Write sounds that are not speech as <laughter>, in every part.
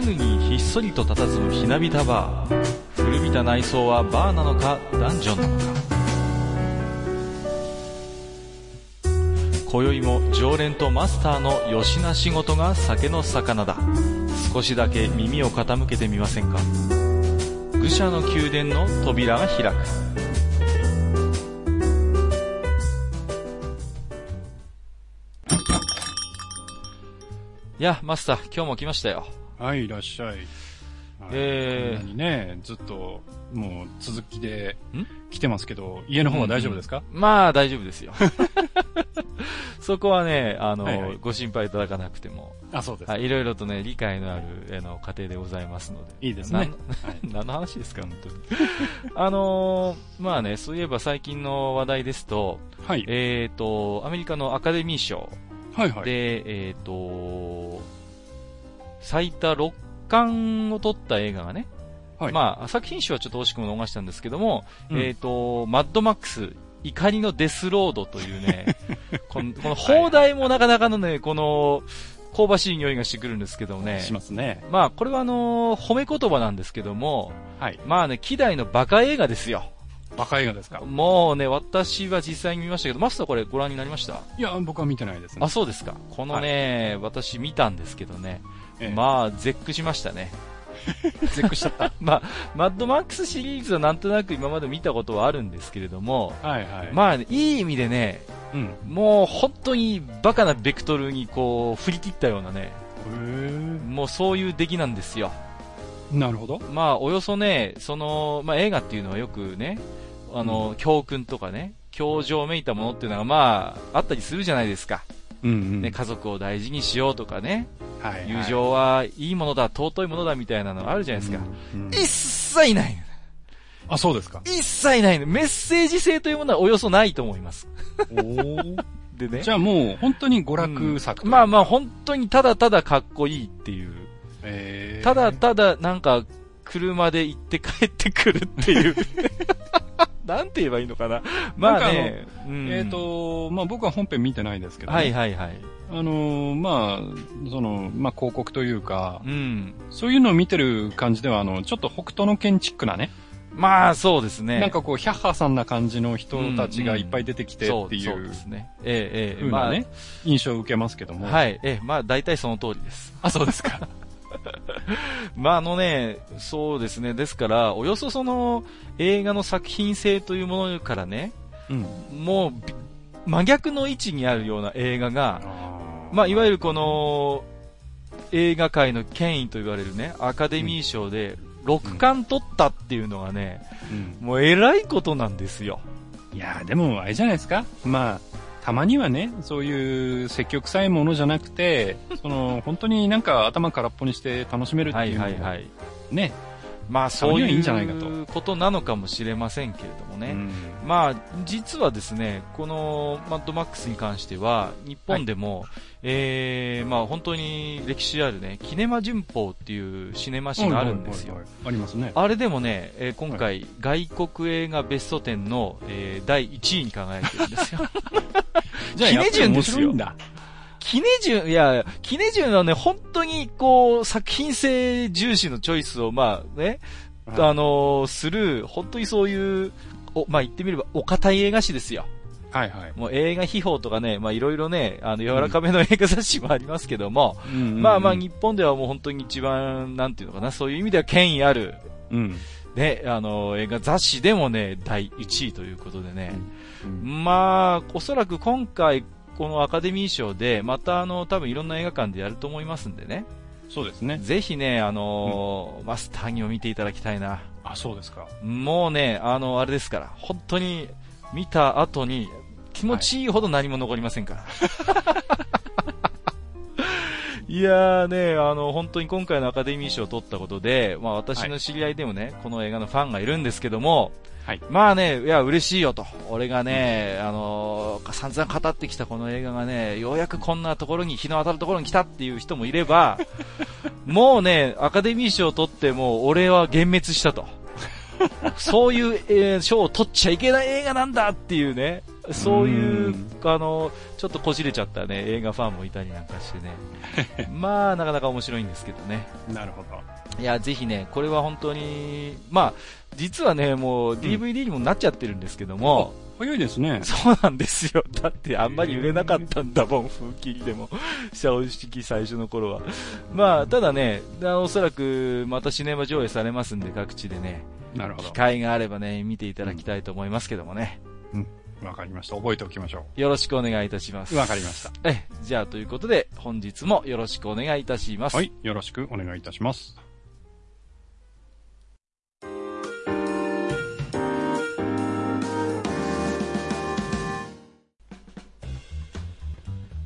国ひっそりと佇むひなびたバー。古びた内装はバーなのかダンジョンなのか。今宵も常連とマスターのよしな仕事が酒の魚だ。少しだけ耳を傾けてみませんか。愚者の宮殿の扉が開く。いや、マスター、今日も来ましたよ。はい、いらっしゃい。はいえーね、ずっと、もう続きでん？来てますけど、家の方は大丈夫ですか、まあ、大丈夫ですよ。<laughs> そこはね、あの、はいはいご心配いただかなくても、あ、そうです。はい、いろいろとね、理解のある、あの、家庭でございますので。いいですね。<laughs> 何の話ですか、本当に。<laughs> あのーまあね、そういえば最近の話題ですと、はい。えっ、と、アメリカのアカデミー賞はいはい。で、えっ、と、最多6冠を取った映画がね、はいまあ、作品賞はちょっと惜しくも逃したんですけども、うんえっ、と、マッドマックス、怒りのデスロードというね、<laughs> このこの放題もなかなかのね、この、香ばしい匂いがしてくるんですけどもね。しますね。まあ、これはあのー褒め言葉なんですけども、はい。まあね、希代のバカ映画ですよ。バカ映画ですか？もうね、私は実際に見ましたけど、マスターこれご覧になりました？いや、僕は見てないですね。あ、そうですか。このね、私見たんですけどね、ええまあ、絶句しましたね。<laughs> 絶句しちゃった。<laughs> まあ、マッドマックスシリーズはなんとなく今まで見たことはあるんですけれども、はいはい。まあ、いい意味でね、うん。もう本当にバカなベクトルにこう、振り切ったようなね、へもうそういう出来なんですよ。ーなるほど。まあ、およそね、その、まあ映画っていうのはよくね、あの、教訓とかね、教条めいたものっていうのがまあ、あったりするじゃないですか。うんうん。ね、家族を大事にしようとかね、はいはい友情はいいものだ、尊いものだみたいなのあるじゃないですか。うんうん一切ないあ、そうですか。一切ないの。メッセージ性というものはおよそないと思います。おー <laughs> でね。じゃあもう、本当に娯楽作、まあまあ本当にただただかっこいいっていう。えーただただなんか車で行って帰ってくるっていう。<laughs> なんて言えばいいのかな？まあね。うんえっ、と、まあ僕は本編見てないですけど、ね、はいはいはい。あのーまあ、その、まあ広告というかう、ん。そういうのを見てる感じでは、あの、ちょっと北斗の建築なね、まあそうですね。なんかこう、ヒャッハーさんな感じの人たちがいっぱい出てきてっていそうそううですね。ええええ風なね、印象を受けますけども。まあ、はい。ええまあ大体その通りです。あ、そうですか。<laughs> まああのね、そうですね。ですから、およそその映画の作品性というものからね、うん。もうび真逆の位置にあるような映画が、まあいわゆるこの映画界の権威と言われるね、アカデミー賞で6冠取ったっていうのがね、うん。もう偉いことなんですよ。いやーでも、あれじゃないですか。まあ、たまにはね、そういう積極臭いものじゃなくて、<laughs> その、本当になんか頭空っぽにして楽しめるってはいいうのはいはい。ね。まあそういいんじゃないかということなのかもしれませんけれどもね。うんまあ、実はですね、このマッドマックスに関しては、日本でも、えー、まあ本当に歴史あるね、キネマ旬報っていうシネマ誌があるんですよはい。はいはいありますね。あれでもね、えー今回、外国映画ベスト10の、えー第1位に輝いてるんですよ。<laughs> じゃあ、キネジュンですよ。キネジュン、いや、キネジュンはね、本当にこう、作品性重視のチョイスを、まあね、はいあのーする、本当にそういう、お、まあ言ってみれば、お堅い映画誌ですよ。はいはい。もう映画秘宝とかね、まあいろいろね、あの、柔らかめの映画雑誌もありますけども、うんうんうんまあまあ日本ではもう本当に一番、なんていうのかな、そういう意味では権威ある、うん。ね、あの、映画雑誌でもね、第1位ということでね、うんまあ、おそらく今回、このアカデミー賞で、またあの、多分いろんな映画館でやると思いますんでね、そうですね。ぜひね、あのーマスターにも見ていただきたいな。あ、そうですか。もうね、あの、あれですから、本当に見た後に気持ちいいほど何も残りませんから。い、<laughs> やーね、あの、本当に今回のアカデミー賞を取ったことで、まあ私の知り合いでもね、この映画のファンがいるんですけども、はいまあね、いや、嬉しいよと。俺がね、あのー散々語ってきたこの映画がね、ようやくこんなところに、日の当たるところに来たっていう人もいれば、<laughs> もうね、アカデミー賞を取っても、俺は幻滅したと。<laughs> そういう、えー賞を取っちゃいけない映画なんだっていうね、そういう、うんあの、ちょっとこじれちゃったね、映画ファンもいたりなんかしてね。<laughs> まあ、なかなか面白いんですけどね。なるほど。いや、ぜひね、これは本当に、まあ、実はね、もう DVD にもなっちゃってるんですけども、早いですね。そうなんですよ。<laughs> だってあんまり売れなかったんだもん、風切りでも。シャオ式最初の頃は。まあ、ただね、あおそらくまたシネマ上映されますんで、各地でね、なるほ機会があればね、見ていただきたいと思いますけどもね。ど。わかりました。覚えておきましょよろしくお願いいたします。う。わかりました。え、じゃあということで、本日もよろしくお願いいたします。はい。よろしくお願いいたします。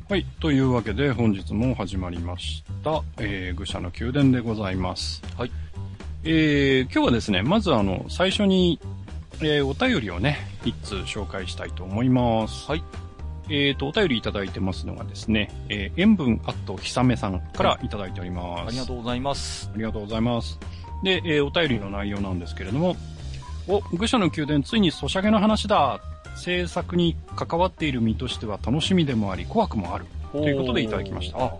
はい。というわけで、本日も始まりました。えー、愚者の宮殿でございます。はい。えー、今日はですね、まずあの、最初に、えー、お便りをね、一通紹介したいと思います。はい。えーと、お便りいただいてますのがですね、えー、塩分アットひさめさんからいただいております。ありがとうございます。ありがとうございます。で、えーお便りの内容なんですけれども、お、愚者の宮殿ついにソシャゲの話だ制作に関わっている身としては楽しみでもあり、怖くもある。ということでいただきました。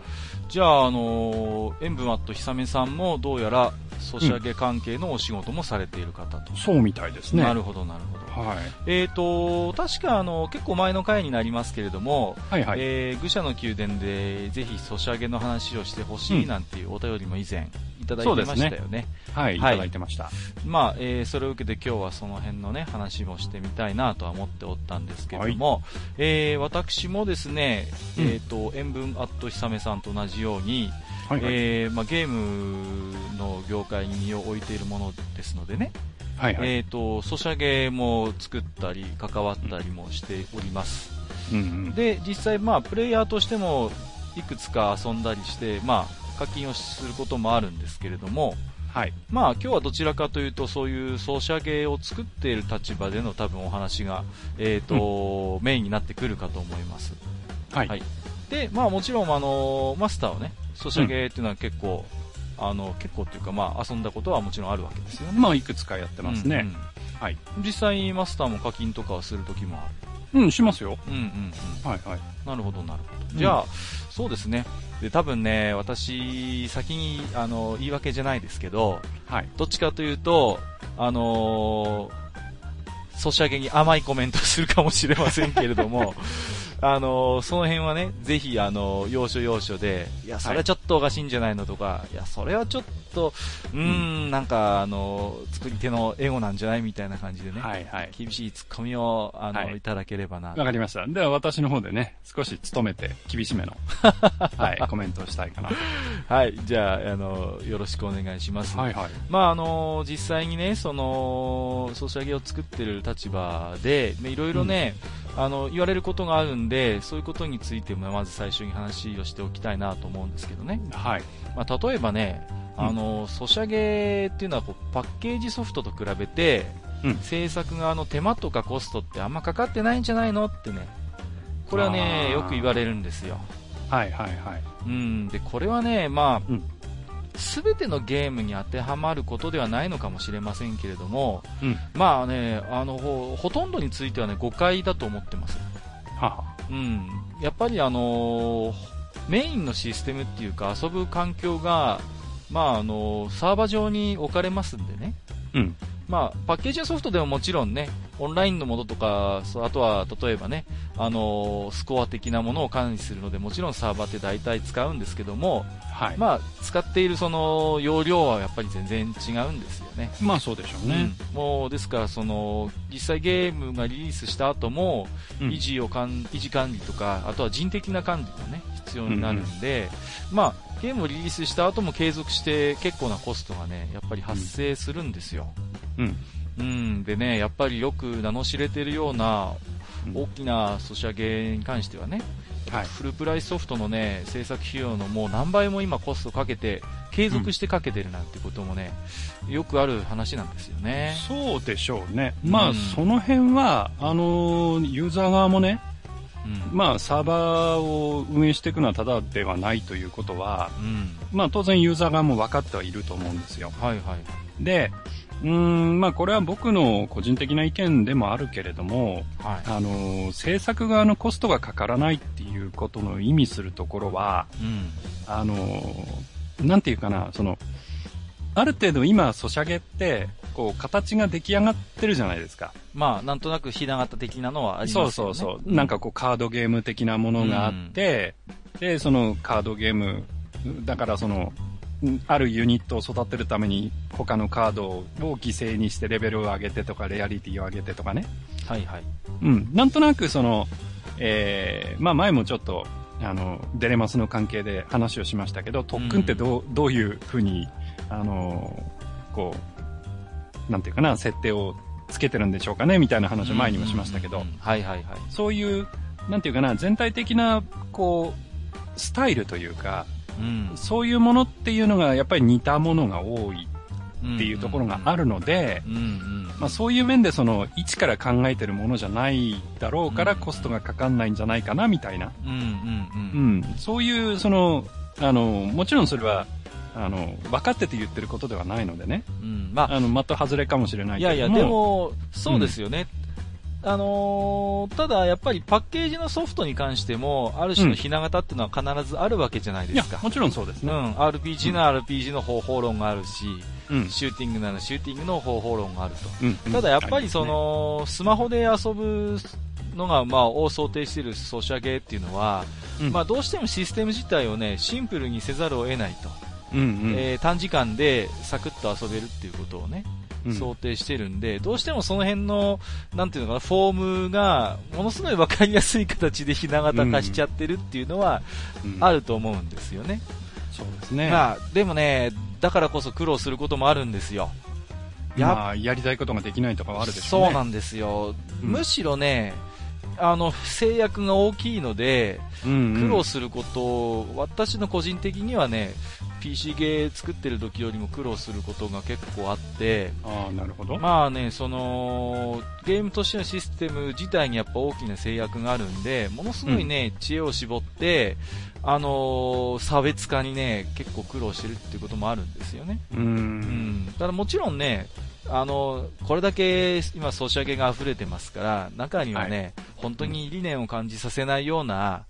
あじゃあ、あのー、塩分アットひさめさんもどうやら、ソシャゲ関係のお仕事もされている方と。そうみたいですね。なるほど、なるほど。はい。えーと、確かあの、結構前の回になりますけれども、はいはい。えー愚者の宮殿でぜひソシャゲの話をしてほしいなんていうお便りも以前いただいてましたよね。はい、いはいただいてました。まあ、えーそれを受けて今日はその辺のね、話もしてみたいなとは思っておったんですけれども、えー私もですね、うんえっ、と、塩分アットひさめさんと同じように、はいはい。えーまあ、ゲームの業界に身を置いているものですのでね、はいはい。えっ、と、ソシャゲも作ったり、関わったりもしております。うんうん。で、実際、まあ、プレイヤーとしても、いくつか遊んだりして、まあ、課金をすることもあるんですけれども、はい。まあ、今日はどちらかというと、そういうソシャゲを作っている立場での多分お話が、えっ、と、メインになってくるかと思います。はい。はいで、まあ、もちろん、あの、マスターはね、ソシャゲっていうのは結構、あの、結構っていうか、まあ、遊んだことはもちろんあるわけですよね。まあ、いくつかやってますね。うんうんはい。実際、マスターも課金とかはするときもある。うん、しますよ。うんうんうん。はいはい。なるほど、なるほど。うんじゃあ、そうですね。で、多分ね、私、先に、あの、言い訳じゃないですけど、はい。どっちかというと、あのーソシャゲに甘いコメントするかもしれませんけれども、<laughs> あのーその辺はね、ぜひ、あのー要所要所で、いや、それはちょっとおかしいんじゃないのとか、い、や、それはちょっと、うーん、なんか、あのー作り手のエゴなんじゃないみたいな感じでね、はいはい。厳しいツッコミを、あの、はいい、ただければな。わかりました。では私の方でね、少し努めて厳しめの、<laughs> はい、コメントをしたいかな。はい、じゃあ、あの、よろしくお願いします。はいはい。まああの実際にね、その、ソシャゲを作ってる立場で、ねいろいろね、あの、言われることがあるんで、そういうことについてもまず最初に話をしておきたいなと思うんですけどね。はい。まあ例えばね、あの、ソシャゲっていうのはこうパッケージソフトと比べて、うん制作側の手間とかコストってあんまかかってないんじゃないのってね、これはね、よく言われるんですよ。はいはいはい。うん、で、これはね、まあうん、すべ、てのゲームに当てはまることではないのかもしれませんけれども、うん。まあね、あの、ほほとんどについてはね、誤解だと思ってます。はは。うん。やっぱりあのーメインのシステムっていうか遊ぶ環境が、まああのサーバー上に置かれますんでね。うん。まあ、パッケージソフトでももちろんね、オンラインのものとか、あとは例えばね、あのスコア的なものを管理するので、もちろんサーバーって大体使うんですけども、はい。まあ、使っているその容量はやっぱり全然違うんですよね。まあそうでしょうね。うんもうですからその実際ゲームがリリースした後も、うん維持をかん維持管理とかあとは人的な管理がね必要になるんで、まあゲームをリリースした後も継続して結構なコストがねやっぱり発生するんですよ。うん。うん、でねやっぱりよく名の知れてるようなうん大きなソシャゲに関してはね、はい。フルプライスソフトのね制作費用のもう何倍も今コストかけて継続してかけてるなんてこともね、よくある話なんですよね。そうでしょうね。まあ、うんその辺は、あのーユーザー側もね、うんまあ、サーバーを運営していくのはただではないということは、うんまあ、当然ユーザー側も分かってはいると思うんですよ。はいはい。で、うーん、まあこれは僕の個人的な意見でもあるけれども、はあの、制作側のコストがかからないっていうことの意味するところは、い。うん。あの、なんていうかな、その、ある程度今、ソシャゲって、こう、形が出来上がってるじゃないですか。まあ、なんとなくひな形的なのはありそうますよね。そうそう。なんかこう、カードゲーム的なものがあって、で、そのカードゲーム、だからその、んあるユニットを育てるために他のカードを犠牲にしてレベルを上げてとかレアリティを上げてとかね。はいはい。うん。なんとなくその、えー、まあ前もちょっと、あの、デレマスの関係で話をしましたけど、特訓ってどう、どういうふうに、あの、こう、なんていうかな、設定をつけてるんでしょうかね、みたいな話を前にもしましたけど、うんうんうんはいはいはい。そういう、なんていうかな、全体的な、こう、スタイルというか、うん。そういうものっていうのがやっぱり似たものが多いっていうところがあるので。まあそういう面でその、一から考えてるものじゃないだろうからうんコストがかかんないんじゃないかな、みたいな。そういう、その、あの、もちろんそれは、あの、分かってて言ってることではないのでね。うん。まあ、あの、的外れかもしれないいやけれども。いや、でも、そうですよね。あのーただやっぱりパッケージのソフトに関しても、ある種のひな形っていうのは必ずあるわけじゃないですか、。もちろんそうですね。うん、RPG なら RPG の方法論があるし、うん。シューティングならシューティングの方法論があると。うん。ただやっぱりそ、の、スマホで遊ぶのが、まあ、を想定しているソシャゲっていうのは、うんまあ、どうしてもシステム自体をね、シンプルにせざるを得ないと。うんうん。えー短時間でサクッと遊べるっていうことをね、うん想定してるんで、どうしてもその辺の、なんていうのかな、フォームが、ものすごいわかりやすい形でひな形化しちゃってるっていうのは、うんあると思うんですよね。そうですね。まあ、でもね、だからこそ苦労することもあるんですよ。やっまあ、やりたいことができないとかはあるでしょうね。そうなんですよ。うんむしろね、あの、制約が大きいので、うんうん苦労することを、私の個人的にはね、PC ゲー作ってる時よりも苦労することが結構あって、ああ、なるほど。まあね、その、ゲームとしてのシステム自体にやっぱ大きな制約があるんで、ものすごいね、知恵を絞って、あのー差別化にね、結構苦労してるっていうこともあるんですよね。う。うんん。ただもちろんね、あの、これだけ今ソシャゲが溢れてますから、中にはね、本当に理念を感じさせないような、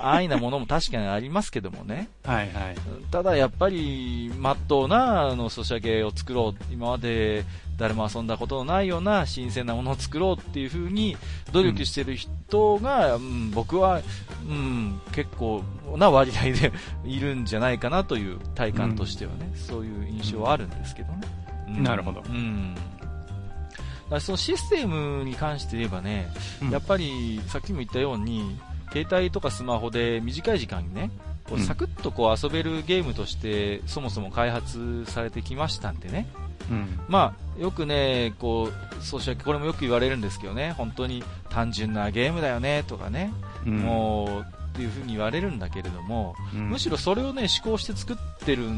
安易なものも確かにありますけどもね。はいはい。ただやっぱり、まっとうなあのソシャゲを作ろう。今まで誰も遊んだことのないような新鮮なものを作ろうっていう風に努力してる人が、うん僕は、うん、結構な割合でいるんじゃないかなという体感としてはね、そういう印象はあるんですけどね。うん。なるほど。うん。だそのシステムに関して言えばね、うん。やっぱりさっきも言ったように、携帯とかスマホで短い時間にね、こううん。サクッとこう遊べるゲームとしてそもそも開発されてきましたんでね、うん。まあ、よくね、こう、ソシャゲ、これもよく言われるんですけどね、本当に単純なゲームだよねとかね、うん、もう、っていう風に言われるんだけれども、うん、むしろそれをね、思考して作ってるっ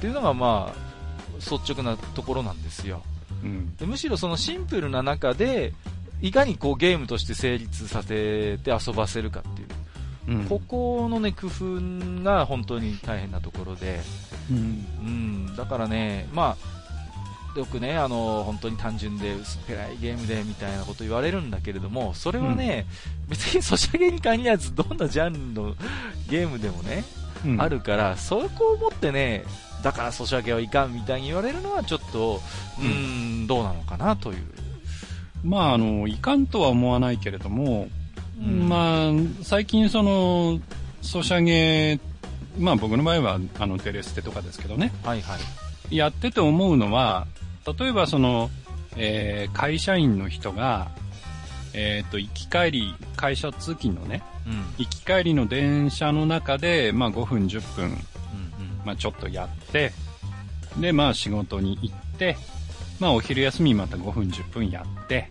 ていうのがまあ、率直なところなんですよ。うん。でむしろそのシンプルな中で、いかにこうゲームとして成立させて遊ばせるかっていう、うん、ここのね、工夫が本当に大変なところで、うん。うん、だからね、まあ、よくね、あの、本当に単純で薄っぺらいゲームでみたいなこと言われるんだけれども、それはね、別にソシャゲに限らず、どんなジャンルのゲームでもね、うんあるから、そこを持ってね、だからソシャゲはいかんみたいに言われるのはちょっと、うーん、どうなのかなという。まあ、あの、いかんとは思わないけれども、うんまあ、最近その、ソシャゲ、まあ僕の場合は、あの、テレステとかですけどね、はいはい。やってて思うのは、例えばその、えー会社員の人が、えっ、と、行き帰り、会社通勤のね、うん。行き帰りの電車の中で、まあ5分、10分、うんうんまあちょっとやって、で、まあ仕事に行って、まあお昼休みまた5分、10分やって、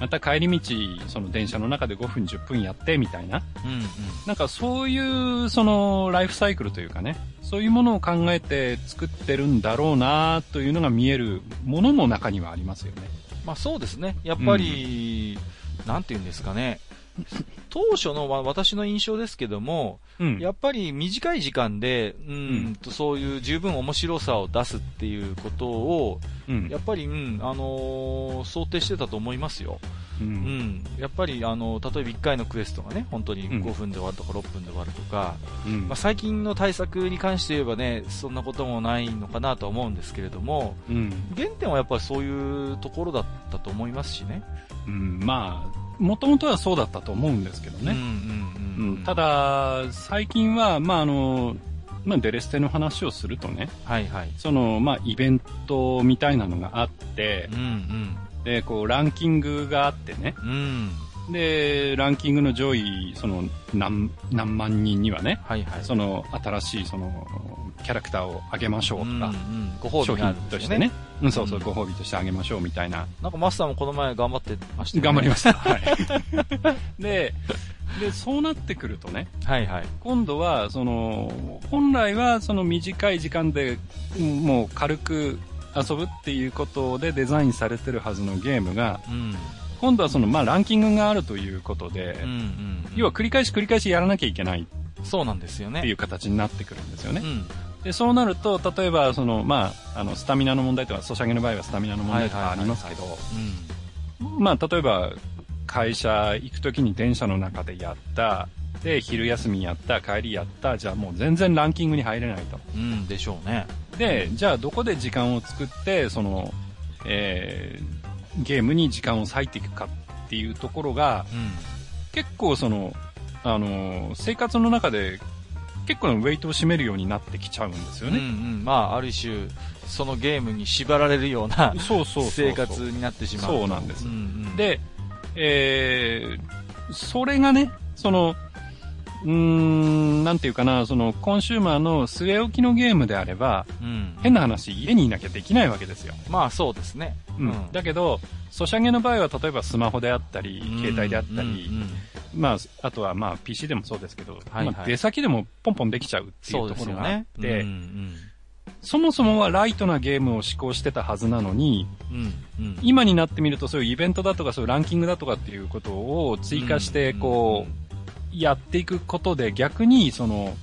また帰り道、その電車の中で5分、10分やって、みたいな。うんうんなんかそういう、その、ライフサイクルというかね、そういうものを考えて作ってるんだろうなというのが見えるものも中にはありますよね。まあそうですね。やっぱり、なんて言うんですかね。当初の、まあ、私の印象ですけども、うん。やっぱり短い時間で、うん、うんとそういう十分面白さを出すっていうことを、うんやっぱり、うん、あのー想定してたと思いますよ。う。うんん。やっぱり、あの、例えば1回のクエストがね、本当にうん5分で終わるとか6分で終わるとか、うんまあ、最近の対策に関して言えばね、そんなこともないのかなとは思うんですけれども、うん。原点はやっぱりそういうところだったと思いますしね。うん。まあ、もともとはそうだったと思うんですけどね。うんうんうんうん。た、だ、最近は、まあ、あの、まあ、デレステの話をするとね、はいはい。その、まあ、イベントみたいなのがあってう、んで、こう、ランキングがあってね、うん。うん。で、ランキングの上位、その、何、何万人にはね、はいはい。その、新しい、その、キャラクターをあげましょうとか、うんうん、ご褒商美ね。としてね。うん、そうそう、うんご褒美としてあげましょうみたいな。なんかマスターもこの前頑張ってましたよね。頑張りました。はい。<laughs> で、で、そうなってくるとね、はいはい。今度は、その、本来はその短い時間で、うんもう軽く遊ぶっていうことでデザインされてるはずのゲームが、うん。今度はその、まあ、ランキングがあるということで、うんうん。要は繰り返し繰り返しやらなきゃいけないそうなんですよね。っていう形になってくるんですよねう。ん。で、そうなると、例えば、その、まあ、あの、スタミナの問題とか、ソシャゲの場合はスタミナの問題とかありますけど、まあ、例えば、会社行くときに電車の中でやった、で、昼休みやった、帰りやった、じゃあもう全然ランキングに入れないと。うん。うん。でしょうね。で、じゃあどこで時間を作って、その、えー、ゲームに時間を割いていくかっていうところが、うん。結構その、あの、生活の中で結構のウェイトを占めるようになってきちゃうんですようんうね。ん。まあ、ある種、そのゲームに縛られるような生活になってしまうと。そうなんですうんうん、で、えー、それがね、その、うーん、なんていうかな、その、コンシューマーの据え置きのゲームであれば、うん。変な話、家にいなきゃできないわけですよ。まあ、そうですね。うん。だけど、ソシャゲの場合は、例えばスマホであったり、うん携帯であったり、うんうんまあ、あとはまあ PC でもそうですけど、はいはいまあ、出先でもポンポンできちゃうっていそううところ。があって、うんうんそもそもはライトなゲームを試行してたはずなのに、うんうん。今になってみるとそういうイベントだとかそういうランキングだとかっていうことを追加して、こう、やっていくことで逆に、その、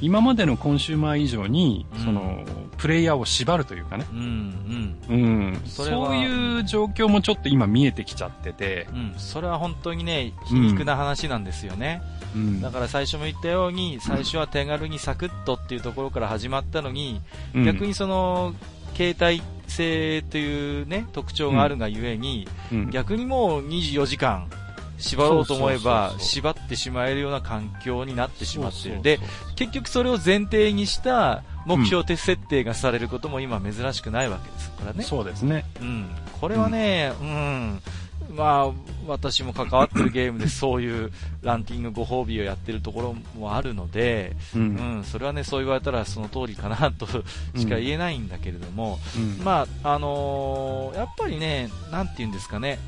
今までのコンシューマー以上に、うんその、プレイヤーを縛るというかね。うんうん。うん。そそういう状況もちょっと今見えてきちゃってて、うん。それは本当にね、皮肉な話なんですよね。うん。だから最初も言ったように、最初は手軽にサクッとっていうところから始まったのに、うん逆にその、携帯性というね、特徴があるがゆえに、うん逆にもう24時間、縛ろうと思えば縛ってしまえるような環境になってしまっている。で、結局それを前提にした目標設定がされることも今珍しくないわけですからね。そうですね。うん。これはね、うん。まあ、私も関わってるゲームでそういうランキングご褒美をやってるところもあるので、う。うんん、それはね、そう言われたらその通りかなとしか言えないんだけれども、うんまあ、あのーやっぱりね、なんて言うんですかね、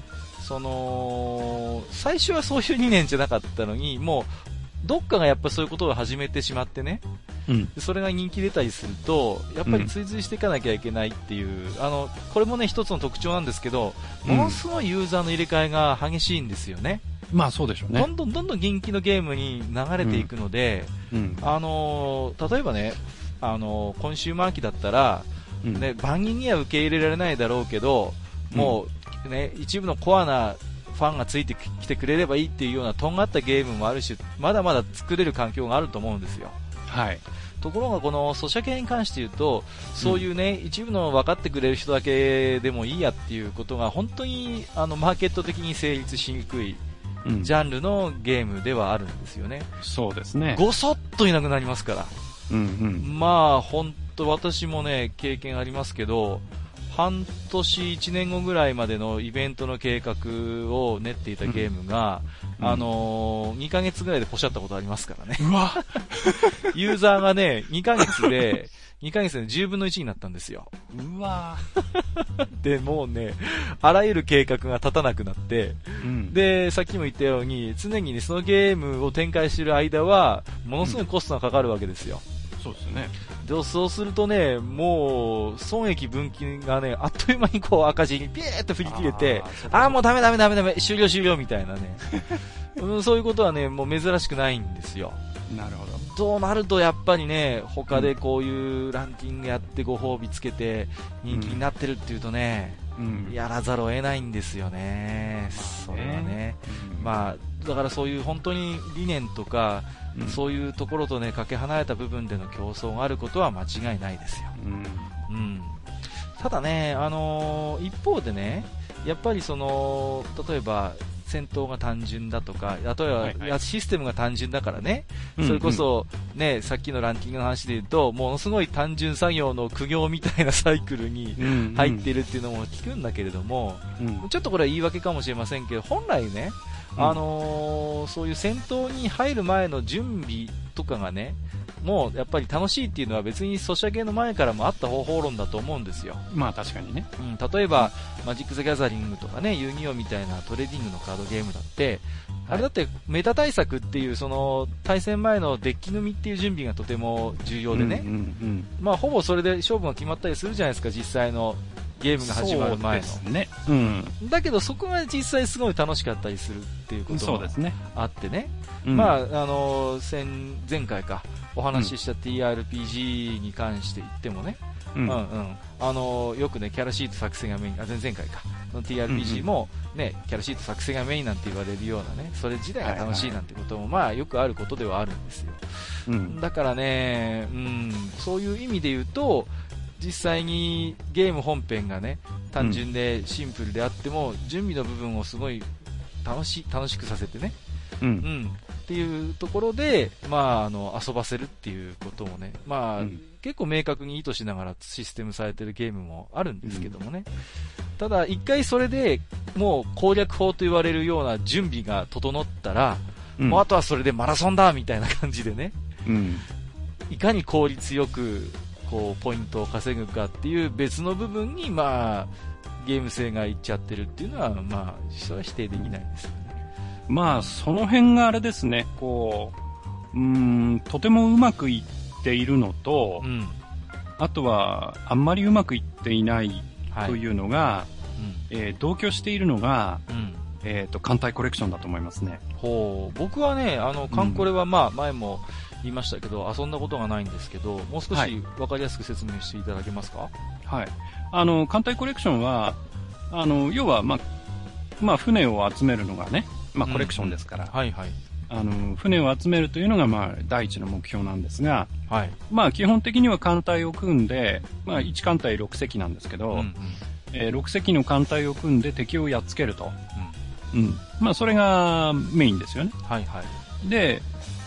その、最初はそういう理念じゃなかったのに、もう、どっかがやっぱそういうことを始めてしまってね、うん。でそれが人気出たりすると、やっぱり追随していかなきゃいけないっていう、あの、これもね、一つの特徴なんですけど、ものすごいユーザーの入れ替えが激しいんですよね。まあそうでしょうねど。んどんどんどん人気のゲームに流れていくので、うん。あのー例えばね、あのーコンシューマー機だったら、うんね、万人には受け入れられないだろうけど、もう、ね、一部のコアなファンがついてきてくれればいいっていうようなとんがったゲームもあるし、まだまだ作れる環境があると思うんですよ。はい。ところがこのソシャゲに関して言うと、そういうね、一部の分かってくれる人だけでもいいやっていうことが本当にあのマーケット的に成立しにくいうんジャンルのゲームではあるんですよね。そうですね。ごそっといなくなりますから。うんうん。まあ、本当私もね、経験ありますけど、半年、1年後ぐらいまでのイベントの計画を練っていたゲームが、うんあのー、2ヶ月ぐらいでポシャったことありますからね。うわ <laughs> ユーザーがね、2ヶ月で、2ヶ月で10分の1になったんですよ。うわ <laughs> で、もうね、あらゆる計画が立たなくなって、うん。で、さっきも言ったように、常にね、そのゲームを展開している間は、ものすごいコストがかかるわけですよ。そうですね。でそうするとね、もう、損益分岐がね、あっという間にこう赤字にピーッと振り切れて、ああー、もうダメダメダメダメ、終了終了みたいなね。<laughs> うんそういうことはね、もう珍しくないんですよ。なるほど。となると、やっぱりね、他でこういうランキングやってご褒美つけて人気になってるっていうとね、うん。やらざるを得ないんですよね。それはね。うんまあ、だからそういう本当に理念とか、うんそういうところとね、かけ離れた部分での競争があることは間違いないですよ。うん。うん。ただね、あのー一方でね、やっぱりその、例えば、戦闘が単純だとか、例えば、はいはいシステムが単純だからね、うんそれこそ、ね、さっきのランキングの話で言うと、ものすごい単純作業の苦行みたいなサイクルにうん入っているっていうのも聞くんだけれども、うんちょっとこれは言い訳かもしれませんけど、本来ね、うんあのーそういう戦闘に入る前の準備とかがね、もうやっぱり楽しいっていうのは別にソシャゲの前からもあった方法論だと思うんですよ。まあ確かにね。うん、例えば、マジック・ザ・ギャザリングとかね、遊戯王みたいなトレーディングのカードゲームだって、あれだってメタ対策っていうその対戦前のデッキ組みっていう準備がとても重要でね、うんうんまあほぼそれで勝負が決まったりするじゃないですか、実際のゲームが始まる前の。そうですね。うん。だけどそこが実際すごい楽しかったりするっていうことが。あってね、うんまあ、あの先前回かお話しした TRPG に関して言ってもね、うんうんうんあのよくねキャラシート作成がメイン、あ前々回か、の TRPG も、ねキャラシート作成がメインなんて言われるようなね、それ自体が楽しいなんてことも、まあよくあることではあるんですよ。うん。だからね、うん、そういう意味で言うと、実際にゲーム本編がね、単純でシンプルであっても、準備の部分をすごい楽し楽しくさせてね、う。うんん、っていうところで、まあ、あの遊ばせるっていうこともね、まあ、うん。結構明確に意図しながらシステムされてるゲームもあるんですけどもね、ただ、一回それでもう攻略法と言われるような準備が整ったら、うん。もうあとはそれでマラソンだみたいな感じでね、うん。いかに効率よくこうポイントを稼ぐかっていう別の部分に、まあ、ゲーム性がいっちゃってるっていうのは、まあ、それは否定できないですよね。まあ、その辺があれですね、こう、うーん、とてもうまくいっているのと、うん。あとは、あんまりうまくいっていないはい。というのが、えー同居しているのが、うん。うん。えっ、と、艦隊コレクションだと思いますね。ほう。僕はね、あの、カンコレはまあ、前も言いましたけど、遊んだことがないんですけど、もう少しはいわかりやすく説明していただけますか？はい。あの、艦隊コレクションは、あの、要は、まあ、まあ、船を集めるのがね、まあ、コレクションですから、はいはい。あの、船を集めるというのが、まあ、第一の目標なんですが、はい。まあ、基本的には艦隊を組んで、まあ、1艦隊6隻なんですけど、うんうん。えー6隻の艦隊を組んで敵をやっつけると。うん。まあ、それがメインですよね。はいはい。で、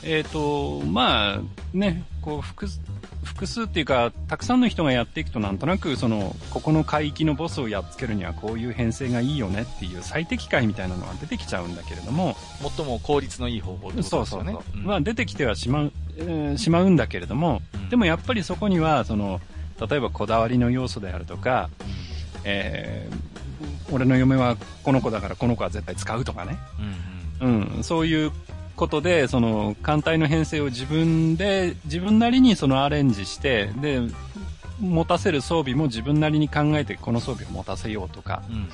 えっ、と、まあ、ね、こう、複数、複数っていうか、たくさんの人がやっていくとなんとなく、その、ここの海域のボスをやっつけるにはこういう編成がいいよねっていう最適解みたいなのが出てきちゃうんだけれども、最も効率のいい方法ってことですよね。そうそうそう。んまあ、出てきてはしまう、えーしまうんだけれども、うんでもやっぱりそこには、その、例えばこだわりの要素であるとか、えー俺の嫁はこの子だからこの子は絶対使うとかね。うんうんうん、そういうことで、その、艦隊の編成を自分で、自分なりにそのアレンジして、で、持たせる装備も自分なりに考えてこの装備を持たせようとか、うんうん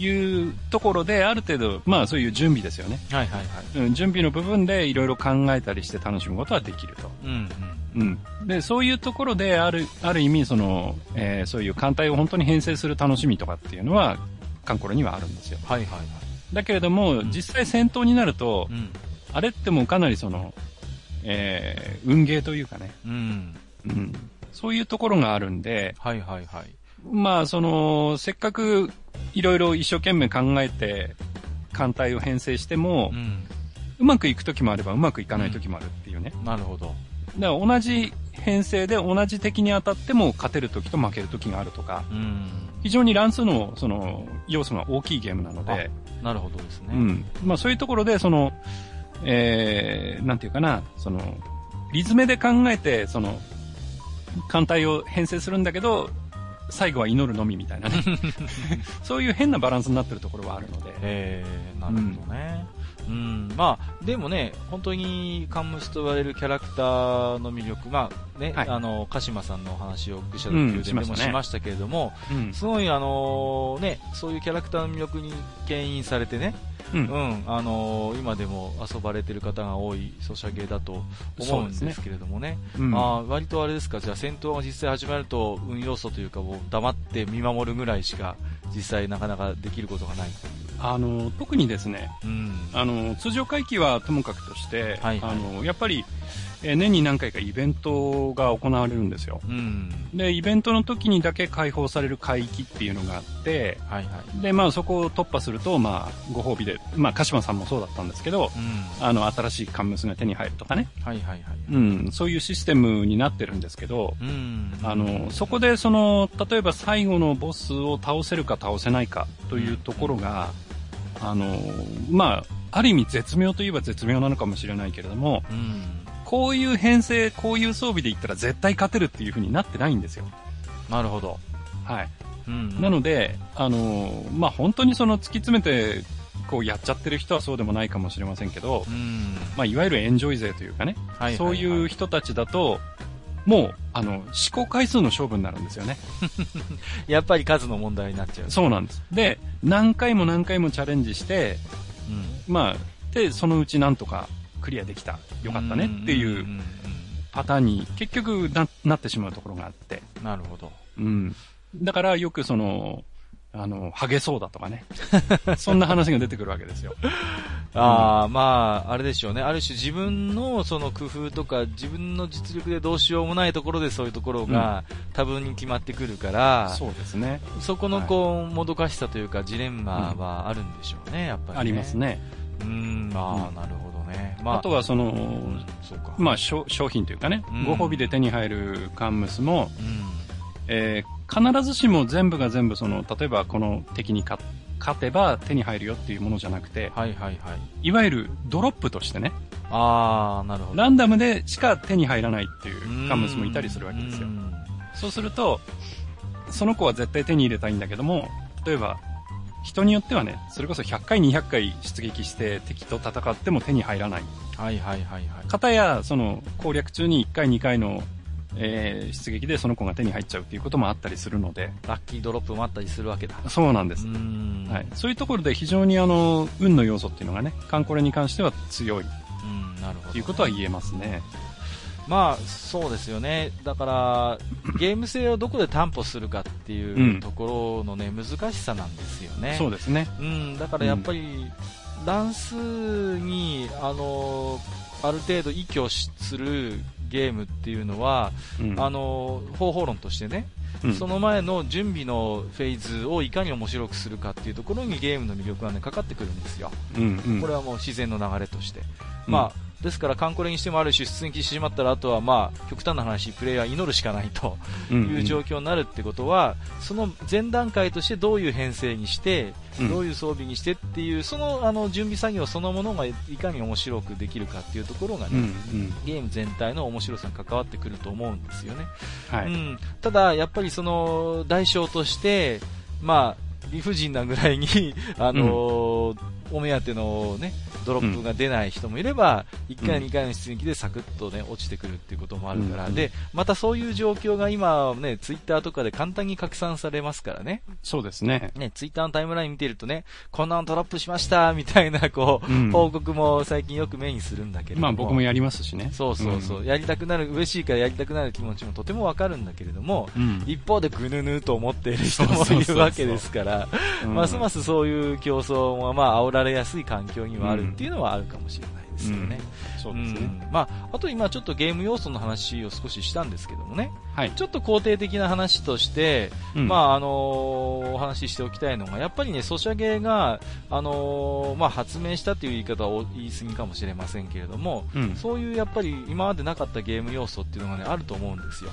いうところで、ある程度、まあそういう準備ですよね。はいはいはい。うん、準備の部分でいろいろ考えたりして楽しむことはできると。うんうんうん。で、そういうところで、ある、ある意味、その、えーそういう艦隊を本当に編成する楽しみとかっていうのは、カンコロにはあるんですよ。はいはいはい。だけれども、ん実際戦闘になるとう、ん。あれってもうかなりその、えー運ゲーというかね、うん。うん。そういうところがあるんで、はいはいはい。まあ、その、せっかくいろいろ一生懸命考えて、艦隊を編成してもう、ん。うまくいく時もあればうまくいかない時もあるっていうね。なるほど。だから同じ編成で同じ敵に当たっても勝てる時と負ける時があるとか、うん。非常に乱数のその要素が大きいゲームなので、なるほどですね。うん。まあそういうところで、その、えー、なんていうかな、その、リズムで考えて、その、艦隊を編成するんだけど、最後は祈るのみみたいなね。<laughs> そういう変なバランスになってるところはあるので。えー、なるほどね。うん。まあ、でもね、本当にカンムスと言われるキャラクターの魅力、まあね、はいあの、鹿島さんのお話を愚者の宮殿でもうんしましたねしましたけれども、うん。すごいあのね、そういうキャラクターの魅力に牽引されてね、う。うんん、あの今でも遊ばれてる方が多いソシャゲだと思うんですけれどもね。うんあー割とあれですか、じゃあ戦闘が実際始まると運要素というかもう黙って見守るぐらいしか実際なかなかできることがない。あの、特にですね、うん。あの、通常回帰はともかくとして、はいはいあの、やっぱり、えー年に何回かイベントが行われるんですよ。うん。で、イベントの時にだけ開放される海域っていうのがあって、はいはい。で、まあそこを突破すると、まあ、ご褒美で、まあ、鹿島さんもそうだったんですけど、うん。あの、新しいカンムスが手に入るとかね。はいはいはい。うん、そういうシステムになってるんですけど、うん。あの、そこでその、例えば最後のボスを倒せるか倒せないかというところが、あの、まあ、ある意味絶妙といえば絶妙なのかもしれないけれども、うん。こういう編成、こういう装備でいったら絶対勝てるっていう風になってないんですよ。なるほど。はい。うん。なので、あの、まあ、本当にその突き詰めて、こうやっちゃってる人はそうでもないかもしれませんけど、うん。まあ、いわゆるエンジョイ勢というかね、はいはいはいそういう人たちだと、もう、あの、試行回数の勝負になるんですよね。<laughs> やっぱり数の問題になっちゃう。そうなんです。で、何回も何回もチャレンジして、うん。まあ、で、そのうちなんとかクリアできた。よかったねっていうんんパターンに結局ななってしまうところがあって。うんなるほど。うん。だからよくその、あの、ハゲそうだとかね。<laughs> そんな話が出てくるわけですよ。<laughs> ああ、まあ、あれでしょうね。ある種自分のその工夫とか、自分の実力でどうしようもないところでそういうところが多分に決まってくるから、そうですね。そこのこう、もどかしさというか、ジレンマはあるんでしょうね、やっぱり、ね。あります。ね。うん、ああ、うんなるほどね。まあ、あとはその、うんそ。まあ、商商品というかね、うんご褒美で手に入るカンムスも、うん。えー必ずしも全部が全部その、例えばこの敵に勝勝てば手に入るよっていうものじゃなくて、はいはいはい。いわゆるドロップとしてね、ああ、なるほど。ランダムでしか手に入らないっていうカンムスもいたりするわけですよう。んそうすると、その子は絶対手に入れたいんだけども、例えば、人によってはね、それこそ100回200回出撃して敵と戦っても手に入らない。はいはいはいはい。方や、その攻略中に1回2回の、えー出撃でその子が手に入っちゃうっていうこともあったりするので、ラッキードロップもあったりするわけだ。そうなんです。んはい。そういうところで非常にあの、運の要素っていうのがね、カンコレに関しては強いうん、なるほど。ということは言えますね。まあ、そうですよね。だから、ゲーム性をどこで担保するかっていううんところのね、難しさなんですよね。そうですね。うん、だからやっぱり、乱数に、あの、ある程度依拠しするゲームっていうのは、うん。あの、方法論としてね、うんその前の準備のフェーズをいかに面白くするかっていうところにゲームの魅力がね、かかってくるんですよ。うんうん。これはもう自然の流れとして。うんまあ、ですから、カンコレにしてもある種出撃してしまったら、あとはまあ、極端な話、プレイヤー祈るしかないとうんいう状況になるってことは、その前段階としてどういう編成にして、うんどういう装備にしてっていう、そのあの準備作業そのものがいかに面白くできるかっていうところがね、うんうん。ゲーム全体の面白さに関わってくると思うんですよね。はい。うん、ただ、やっぱりその代償として、まあ、理不尽なぐらいに、あのーお目当てのね、ドロップが出ない人もいれば、1回、うん2回の出撃でサクッとね、落ちてくるっていうこともあるから、うんで、またそういう状況が今ね、ツイッターとかで簡単に拡散されますからね。そうですね。ね、ツイッターのタイムライン見てるとね、こんなのドロップしましたみたいな、こう、うん報告も最近よく目にするんだけれども。まあ僕もやりますしね。そうそうそう、んやりたくなる、嬉しいからやりたくなる気持ちもとてもわかるんだけれども、うん。一方でぐぬぬと思っている人もいるわけですから、うんますますそういう競争もまあ煽られやすい環境にはあるっていうのはあるかもしれないですよね。そうですね。んまあ、あと今ちょっとゲーム要素の話を少ししたんですけどもね、はい。ちょっと肯定的な話として、うんまああのーお話ししておきたいのが、やっぱりね、ソシャゲが、あのーまあ、発明したという言い方は言い過ぎかもしれませんけれども、うん。そういうやっぱり今までなかったゲーム要素っていうのがね、あると思うんですよ。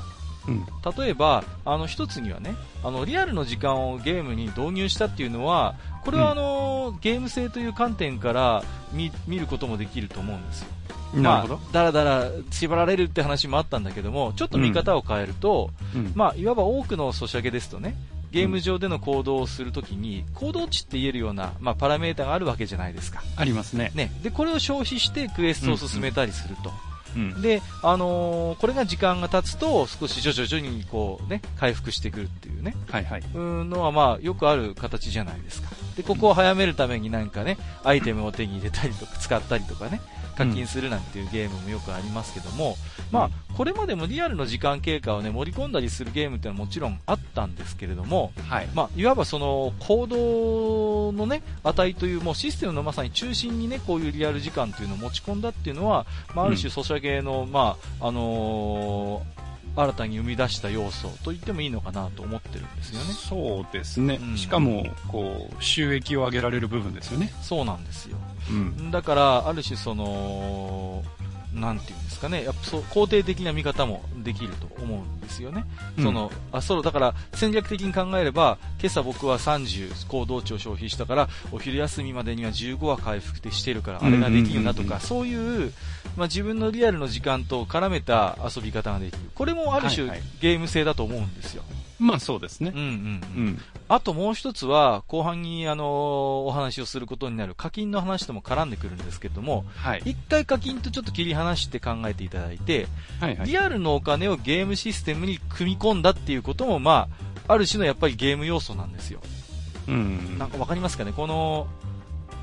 うん。例えば、あの、一つにはね、あの、リアルの時間をゲームに導入したっていうのは、これはあの、ゲーム性という観点から見見ることもできると思うんですよ。なるほどま。あ、だらだら縛られるって話もあったんだけども、ちょっと見方を変えると、うんまあ、いわば多くのソシャゲですとね、ゲーム上での行動をするときに、行動値って言えるような、まあ、パラメータがあるわけじゃないですか。ありますね。ね。で、これを消費してクエストを進めたりすると。うん。で、あのーこれが時間が経つと、少し徐々々にこうね、回復してくるっていうね。はいはい。うんのはまあよくある形じゃないですか。で、ここを早めるためになんかね、アイテムを手に入れたりとか、使ったりとかね、課金するなんていうゲームもよくありますけども、まあ、これまでもリアルの時間経過をね、盛り込んだりするゲームってのはもちろんあったんですけれども、はい。まあ、いわばその行動のね、値というもうシステムのまさに中心にね、こういうリアル時間というのを持ち込んだっていうのは、まあ、ある種ソシャゲの、まあ、あのー新たに生み出した要素と言ってもいいのかなと思ってるんですよね。そうですね。うんしかも、こう、収益を上げられる部分ですよね。そうなんですよ。うん。だから、ある種その、なんていうんですかね、やっぱそう肯定的な見方もできると思うんですよね。うんその、あ、そう、だから戦略的に考えれば、今朝僕は30行動値を消費したから、お昼休みまでには15は回復してるから、あれができるなとか、そういう、まあ、自分のリアルの時間と絡めた遊び方ができる。これもある種、はいはいゲーム性だと思うんですよ。まあそうですねうん。うんううん。ん。あともう一つは、後半にあのお話をすることになる課金の話とも絡んでくるんですけども、はい。一回課金とちょっと切り離して考えていただいて、はいはい。リアルのお金をゲームシステムに組み込んだっていうことも、まあ、ある種のやっぱりゲーム要素なんですよ。うん。なんかわかりますかね？この、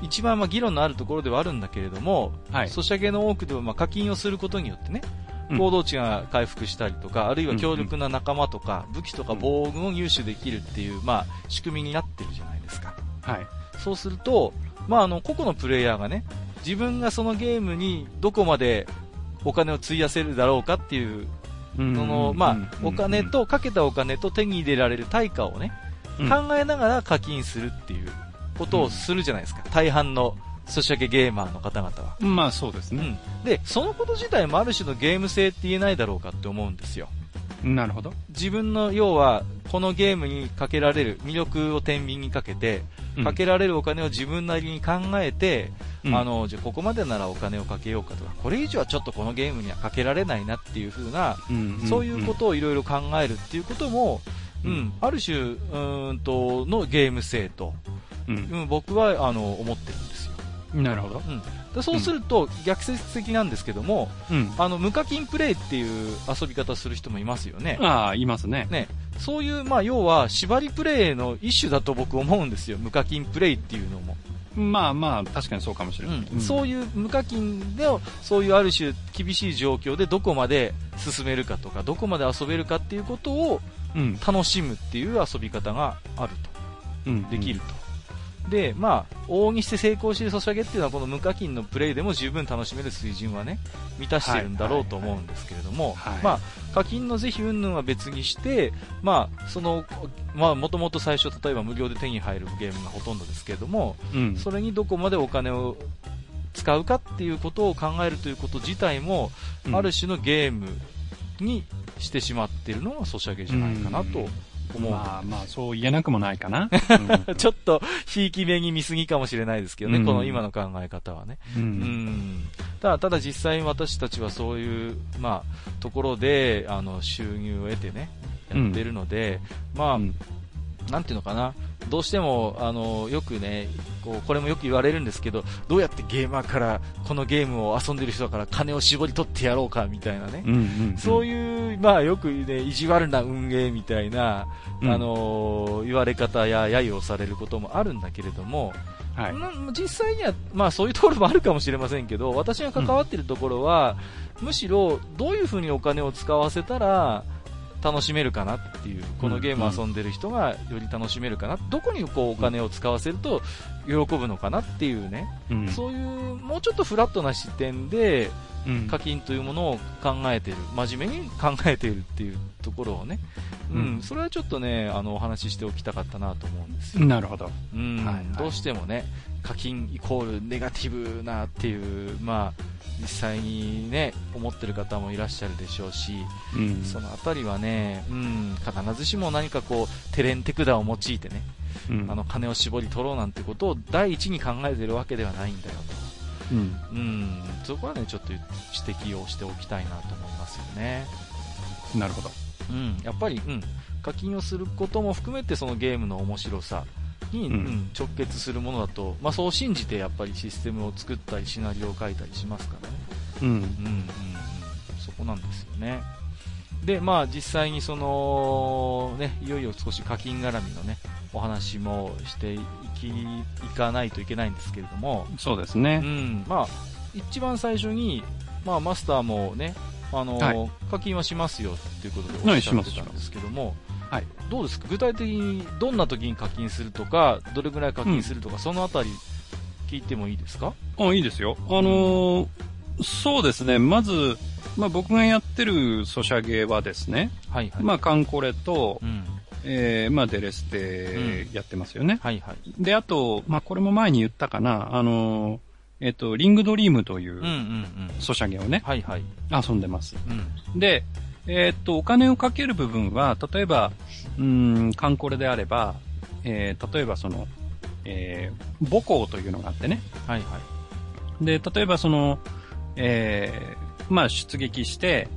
一番まあ議論のあるところではあるんだけれども、はい。ソシャゲの多くではまあ課金をすることによってね、うん行動値が回復したりとか、あるいは強力な仲間とか、武器とか防具を入手できるっていう、まあ、仕組みになってるじゃないですか。はい。そうすると、まあ、あの、個々のプレイヤーがね、自分がそのゲームにどこまでお金を費やせるだろうかっていう、そその、まあ、お金、と、かけたお金と手に入れられる対価をね、うん。考えながら課金するっていうことをするじゃないですか。大半のソシャゲゲーマーの方々は。まあそうですね。うん。で、そのこと自体もある種のゲーム性って言えないだろうかって思うんですよ。なるほど。自分の、要は、このゲームにかけられる、魅力を天秤にかけて、うんかけられるお金を自分なりに考えて、うんあの、じゃあここまでならお金をかけようかとか、これ以上はちょっとこのゲームにはかけられないなっていう風な、うんそういうことをいろいろ考えるっていうことも、ううんん、ある種、うーんと、のゲーム性と、うんうん、僕は、あの、思ってるんですよ。なるほど。うん。でそうすると、逆説的なんですけども、うん。あの、無課金プレイっていう遊び方する人もいますよね。ああ、いますね。ね。そういう、まあ、要は、縛りプレイの一種だと僕思うんですよ。無課金プレイっていうのも。まあまあ、確かにそうかもしれない。うん、そういう無課金で、そういうある種厳しい状況でどこまで進めるかとか、どこまで遊べるかっていうことをうん。楽しむっていう遊び方があるうん。と。できると。で、まあ、往々にして成功しているソシャゲっていうのはこの無課金のプレイでも十分楽しめる水準はね、満たしてるんだろうと思うんですけれども、はいはい。まあ、課金の是非云々は別にして、まあ、その、まあ、もともと最初、例えば無料で手に入るゲームがほとんどですけれども、うん。それにどこまでお金を使うかっていうことを考えるということ自体も、うん。ある種のゲームにしてしまっているのがソシャゲじゃないかなと思う。まあまあ、そう言えなくもないかな。<laughs> ちょっと、ひいき目に見すぎかもしれないですけどね、うんこの今の考え方はね。う。うんん。ただ、ただ実際に私たちはそういう、まあ、ところで、あの、収入を得てね、やってるので、まあ、うんなんていうのかな、どうしても、あの、よくね、こう、これもよく言われるんですけど、どうやってゲーマーから、このゲームを遊んでる人だから金を絞り取ってやろうか、みたいなね。うんうん。そうういう、まあよくね、意地悪な運営みたいな、うんあのー言われ方や揶揄をされることもあるんだけれども、ん。はい。ま実際には、まあそういうところもあるかもしれませんけど、私が関わっているところは、むしろどういうふうにお金を使わせたら、楽しめるかなっていう、このゲームを遊んでる人がより楽しめるかな、どこにこうお金を使わせると喜ぶのかなっていうね、うん。そういうもうちょっとフラットな視点でうん。課金というものを考えている、真面目に考えているっていうところをね、うん、うん。それはちょっとね、あの、お話ししておきたかったなと思うんですよ。なるほど。うん、はいはい。どうしてもね、課金イコールネガティブなっていう、まあ、実際にね、思ってる方もいらっしゃるでしょうし、うん。そのあたりはね、うん、必ずしも何かこう、テレンテクダを用いてね、うんあの、金を絞り取ろうなんてことを第一に考えてるわけではないんだよと。うん。うん、そこはね、ちょっと指摘をしておきたいなと思いますよね。なるほど。うん、やっぱり、うん、課金をすることも含めてそのゲームの面白さに、直結するものだと、まあ、そう信じてやっぱりシステムを作ったりシナリオを書いたりしますからね。うん。うんうんうん、そこなんですよね。で、まあ実際にその、ね、いよいよ少し課金絡みのね、お話もしていき、いかないといけないんですけれども、うそうですね。ん、まあ、一番最初に、まあマスターもね、あの、はい課金はしますよっていうことでおっしゃってたんですけども、はい。どうですか？具体的にどんな時に課金するとか、どれぐらい課金するとか、そのあたり聞いてもいいですか？あ、いいですよ。あのーそうですね。まず、まあ僕がやってるソシャゲはですね、はいはい。まあカンコレとう、ん。えー、まあデレステやってますよね。はいはい。で、あと、まあこれも前に言ったかな、あのーえっ、と、リングドリームというんうんう。うんソシャゲをね、はいはい。遊んでます。うん。で、えっ、と、お金をかける部分は、例えば、うーん、カンコレであれば、えー、例えばその、えー、母校というのがあってね。はいはい。で、例えばその、えー、まあ出撃して、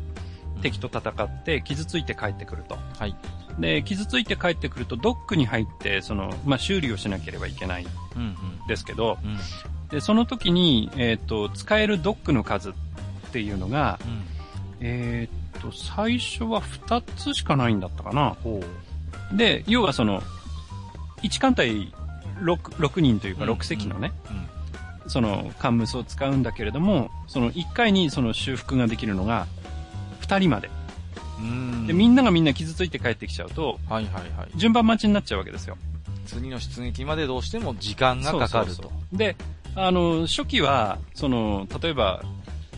敵と戦って傷ついて帰ってくると。はい。で、傷ついて帰ってくるとドックに入って、その、まあ修理をしなければいけないんうんうん。ですけど、うん。で、その時に、えっ、と、使えるドックの数っていうのが、うん。えっ、と、最初は2つしかないんだったかな。で、要はその、1艦隊 6, 6人というかうん6隻のね、うん。その、カンムスを使うんだけれども、その1回にその修復ができるのが2人まで。うん。で、みんながみんな傷ついて帰ってきちゃうと、はいはいはい。順番待ちになっちゃうわけですよ。次の出撃までどうしても時間がかかると。そうそうそうで、あの、初期は、その、例えば、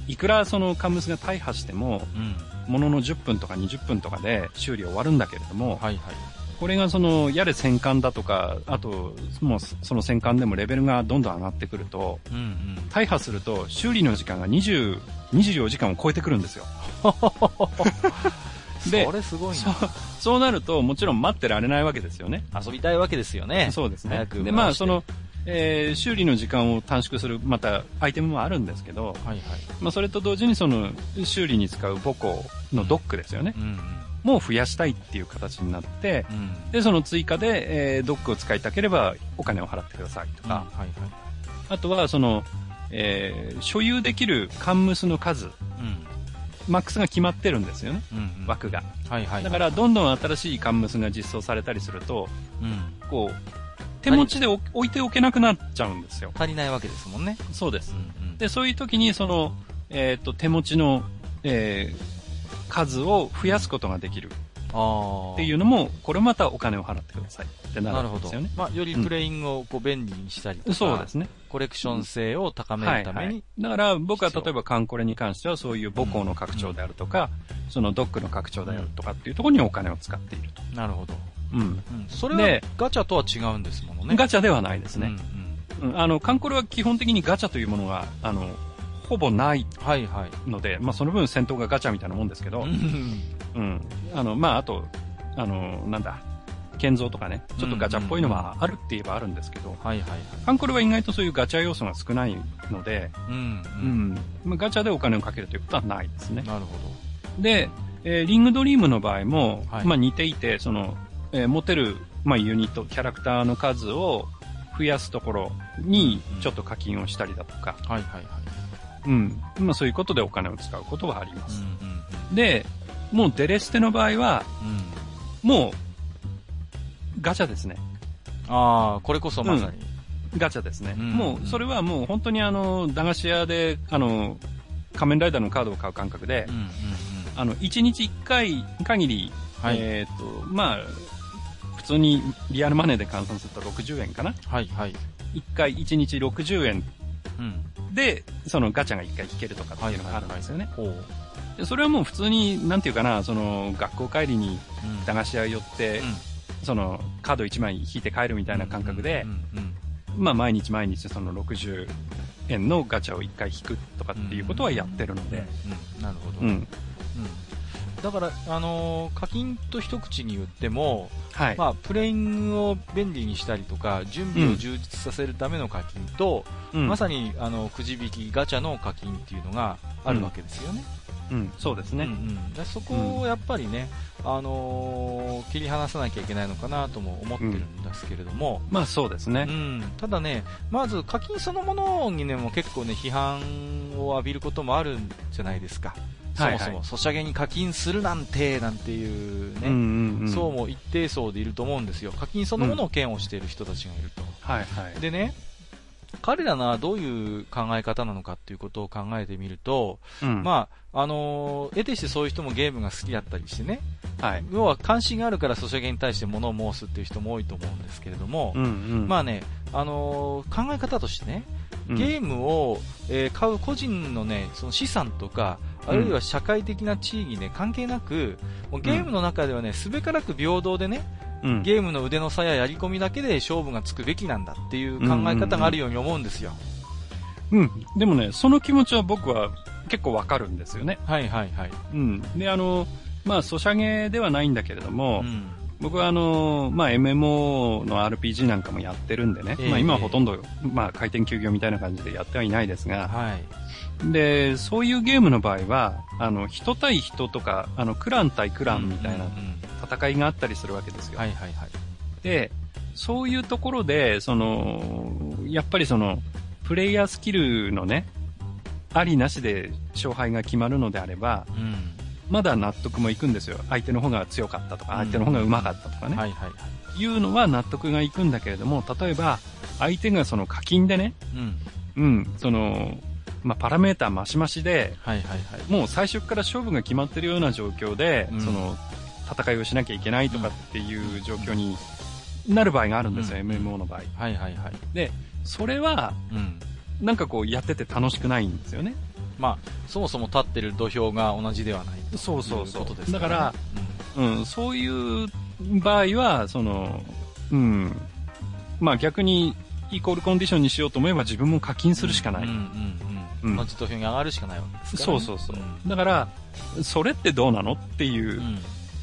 いくらそのカンムスが大破しても、うん。ものの10分とか20分とかで修理終わるんだけれども、はいはい。これがその、やれ戦艦だとか、あと、もうその戦艦でもレベルがどんどん上がってくると、うんうん。大破すると修理の時間が20、24時間を超えてくるんですよ。<laughs> でそれすごいそうな。、そうなると、もちろん待ってられないわけですよね。遊びたいわけですよね。そうですねで、まあ、その、えー修理の時間を短縮する、また、アイテムもあるんですけど、はいはい。まあ、それと同時にその、修理に使う母校のドックですよね。うんうん。もう増やしたいっていう形になって、うん。で、その追加で、えードックを使いたければお金を払ってくださいとか、はいはい。あとは、その、えー所有できるカンムスの数、うん。マックスが決まってるんですよね、うんうん。枠が。はいはい。だから、どんどん新しいカンムスが実装されたりすると、うん。こう、手持ちでお置いておけなくなっちゃうんですよ。足りないわけですもんね。そうですう。んうん。で、そういう時に、その、えっ、と、手持ちの、えー数を増やすことができる。っていうのも、これまたお金を払ってくださいってななるほどるんですよね。。まあ、よりプレイングをこう便利にしたりとか、そうですね。コレクション性を高めはい、るために、はい。だから僕は例えばカンコレに関してはそういう母校の拡張であるとか、そのドックの拡張であるとかっていうところにお金を使っていると。なるほど。うん。うん。それはでガチャとは違うんですものね。ガチャではないですね。うんうん、あの、カンコレは基本的にガチャというものが、あの、ほぼないうん。はいはい。ので、まあその分戦闘がガチャみたいなもんですけど、うんうん。あの、まああと、あの、なんだ、建造とかね、ちょっとガチャっぽいのはあるって言えばあるんですけど。カンコレは意外とそういうガチャ要素が少ないので、うん。ううん。ん。まあ、ガチャでお金をかけるということはないですね。なるほで、えーリングドリームの場合も、はいまあ似ていて、その、えー持てる、まあユニット、キャラクターの数を増やすところにうん、ちょっと課金をしたりだとか、ど。はいはいはい。うん。まあそういうことでお金を使うことはありまうんす。うんで、もうデレステの場合は、うん。うん。もう、ガチャですね。ああ、これこそまさに。ガチャですね。うんもう、それはもう本当にあの、駄菓子屋で、あの、仮面ライダーのカードを買う感覚でうん、うんうん。あの、1日1回限り、はい。えっ、と、まあ、普通にリアルマネーで換算すると60円かなはいはい。?1 回1日60円うん。で、そのガチャが1回引けるとかっていうのがあるんですよね。でそれはもう普通に、なんていうかな、その、学校帰りにうん。駄菓子屋寄って、その、カード1枚引いて帰るみたいな感覚でまあ毎日毎日その60円のガチャを1回引くとかっていうことはやってるのうんで、うん。なるほど。うん。うんだから、あのー課金と一口に言っても、はい。まあ、プレイングを便利にしたりとか、準備を充実させるための課金と、うんまさに、あの、くじ引きガチャの課金っていうのがあるわけですよね。うん、そうですね。うんうん、でそこをやっぱりね、あのー切り離さなきゃいけないのかなとも思ってるんですけれども、まあそうですねう。ん、ただね、まず課金そのものにね、もう結構ね、批判を浴びることもあるんじゃないですか。そもそも、ソシャゲに課金するなんて、なんていうね、うんうんうん。そうも一定層でいると思うんですよ。課金そのものを嫌悪している人たちがいると。はいはい。でね、彼らがどういう考え方なのかっていうことを考えてみると、うん、まあ、あのー得てしてそういう人もゲームが好きだったりしてね、はい。要は関心があるからソシャゲに対して物を申すっていう人も多いと思うんですけれども、うんうん。まあね、あのー考え方としてね、ゲームを、えー買う個人のね、その資産とか、あるいは社会的な地位にね、関係なく、もうゲームの中ではね、すべからく平等でね、うん、ゲームの腕の差ややり込みだけで勝負がつくべきなんだっていう考え方があるように思うんですよ。うん。でもね、その気持ちは僕は結構わかるんですよね。はいはいはい。うん。で、あの、まあ、ソシャゲではないんだけれども、うん僕はあの、まあ、MMO の RPG なんかもやってるんでね、ええまあ、今はほとんど、まあ、開店休業みたいな感じでやってはいないですが、はい。で、そういうゲームの場合は、あの、人対人とか、あの、クラン対クランみたいな戦いがあったりするわけですよ。はいはいはい。で、そういうところで、その、やっぱりその、プレイヤースキルのね、ありなしで勝敗が決まるのであれば、うん。まだ納得もいくんですよ。相手の方が強かったとか、うん相手の方が上手かったとかね。はいはいはい。いうのは納得がいくんだけれども、例えば、相手がその課金でね、うん。うん、その、まあ、パラメーター増し増しで、はいはいはい。もう最初から勝負が決まってるような状況で、うんその、戦いをしなきゃいけないとかっていう状況になる場合があるんですよ、うん MMO の場合。はいはいはい。で、それは、うん。なんかこうやってて楽しくないんですよね。まあ、そもそも立ってる土俵が同じではないとそうそうそういうことですだからね、うん、そういう場合は、その、うん、まあ逆にイコールコンディションにしようと思えば自分も課金するしかない。うんうんうんうん。土俵に上がるしかないわけですから、ね。そうそうそう。んだから、それってどうなのっていううん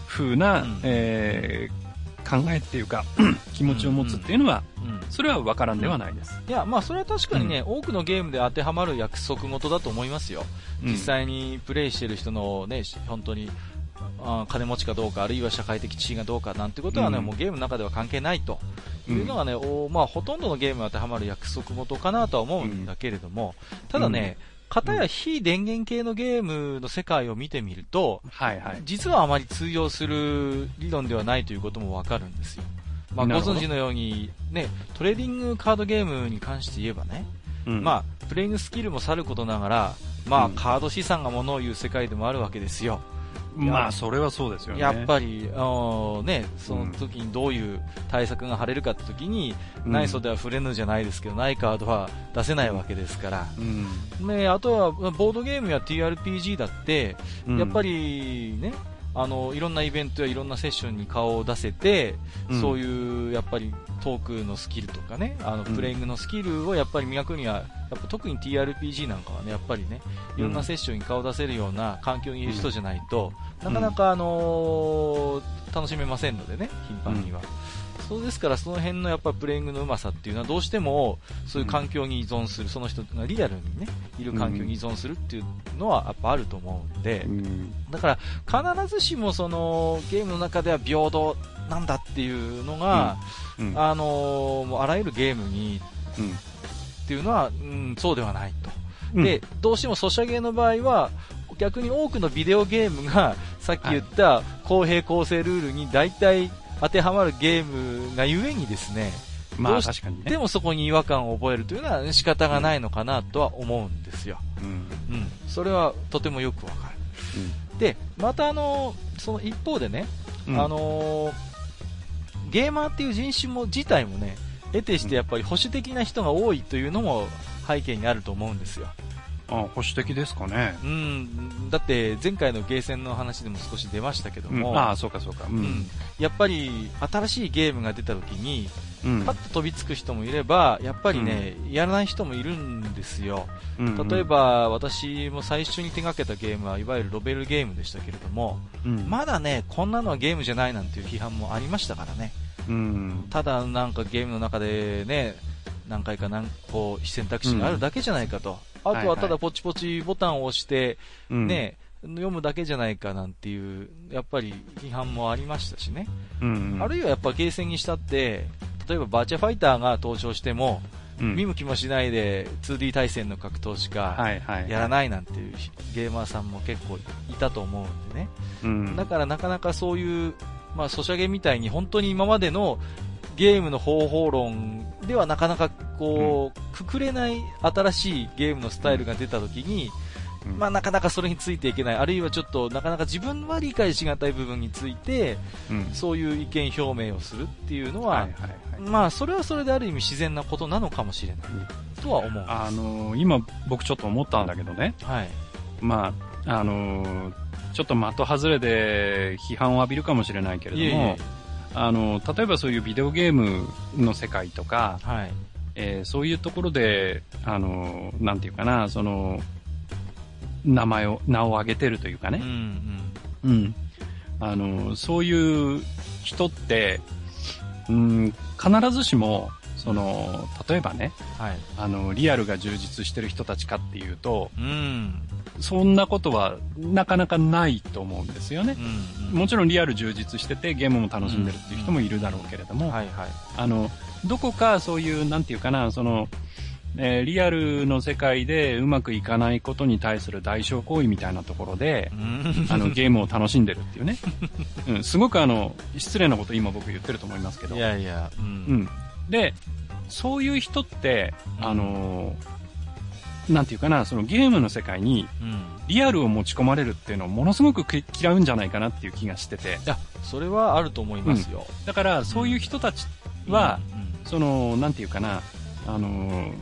風な、うんえー考えっていうか、<clears throat> 気持ちを持つっていうのは、うん。それは分からんではないです。いや、まあ、それは確かにね、多くのゲームで当てはまる約束事だと思いますよ。うん実際にプレイしてる人のね、し本当に、金持ちかどうか、あるいは社会的地位がどうかなんてことはね、うん。もうゲームの中では関係ないと。いうのがね、おまあ、ほとんどのゲームに当てはまる約束事かなとは思うんだけれども、ただね、片や非電源系のゲームの世界を見てみると、はいはい。実はあまり通用する理論ではないということもわかるんですよ。まあ、ご存知のように、ね、トレーディングカードゲームに関して言えばね、うん。まあ、プレイングスキルもさることながら、まあ、うん。カード資産がものを言う世界でもあるわけですよ。まあ、それはそうですよね。やっぱり、あのね、その時にどういう対策が張れるかって時に、うん内装では触れぬじゃないですけど、ないカードは出せないわけですから。うん、ね、あとは、ボードゲームや TRPG だって、うんやっぱりね、あの、いろんなイベントやいろんなセッションに顔を出せて、うん。そういう、やっぱりトークのスキルとかね、あの、うんプレイングのスキルをやっぱり磨くには、やっぱ特に TRPG なんかはね、やっぱりね、いろんなセッションに顔を出せるような環境にいる人じゃないと、うんなかなかあのー楽しめませんのでね、頻繁には。そうですから、その辺のやっぱプレイングのうまさっていうのはどうしても、そういう環境に依存する、その人がリアルにね、いる環境に依存するっていうのはやっぱあると思うんで、うん。だから必ずしもそのゲームの中では平等なんだっていうのが、うん。あのーもうあらゆるゲームにうん。っていうのは、うん、そうではないと。うん。で、どうしてもソシャゲの場合は、逆に多くのビデオゲームが、さっき言った公平公正ルールに大体当てはまるゲームがゆえにですね、まあ確かにね。でもそこに違和感を覚えるというのは仕方がないのかなとは思うんですよ。うんうん。それはとてもよくわかる。で、またあの、その一方でね、うんあのーゲーマーっていう人種も自体もね、得てしてやっぱり保守的な人が多いというのも背景にあると思うんですよ。あ保守的ですかね。うん、だって前回のゲーセンの話でも少し出ましたけどうんも、ああ、そうかそうか。ううんん。やっぱり新しいゲームが出た時に、うんパッと飛びつく人もいれば、やっぱりね、やらない人もいるんですよ。うん例え、ば、私も最初に手掛けたゲームは、いわゆるロベルゲームでしたけれども、うんまだね、こんなのはゲームじゃないなんていう批判もありましたからね。うん。ただなんかゲームの中でね、何回か何個選択肢があるだけじゃないかと。あとはただポチポチボタンを押して、うん、ね、読むだけじゃないかなんていう、やっぱり批判もありましたしね。うん。あるいはやっぱゲーセンにしたって、例えばバーチャファイターが登場しても、うん見向きもしないで 2D 対戦の格闘しかはいはい。やらないなんていうゲーマーさんも結構いたと思うんでね。うん。だからなかなかそういう、まあ、ソシャゲみたいに本当に今までのゲームの方法論ではなかなかこう、くくれない新しいゲームのスタイルが出た時に、うんまあなかなかそれについていけない、あるいはちょっとなかなか自分は理解しがたい部分について、うん。そういう意見表明をするっていうのは、はいはいはい。まあそれはそれである意味自然なことなのかもしれない、とは思う。あのー今僕ちょっと思ったんだけどね。はい。まあ、あのーちょっと的外れで批判を浴びるかもしれないけれども、いえいえあの例えばそういうビデオゲームの世界とか、はい。えーそういうところで、あのなんていうかな、その、名前を、名を挙げてるというかうんうね、ん。うん。あのそういう人って、うん、必ずしも、その、例えばね、はい。あの、リアルが充実してる人たちかっていうと、うん。そんなことはなかなかないと思うんですよねう。ん、うん。もちろんリアル充実しててゲームも楽しんでるっていう人もいるだろうけれども。あの、どこかそういう、なんていうかな、その、えーリアルの世界でうまくいかないことに対する代償行為みたいなところで、うんあの、<laughs> ゲームを楽しんでるっていうね。うん、すごくあの、失礼なこと今僕言ってると思いますけど。いやいや、う。うんん。で、そういう人って、あのーなんていうかな、そのゲームの世界にうん。リアルを持ち込まれるっていうのをものすごくき嫌うんじゃないかなっていう気がしてて。いや、それはあると思いますよ。だから、そういう人たちは、うん、その、なんていうかな、あのー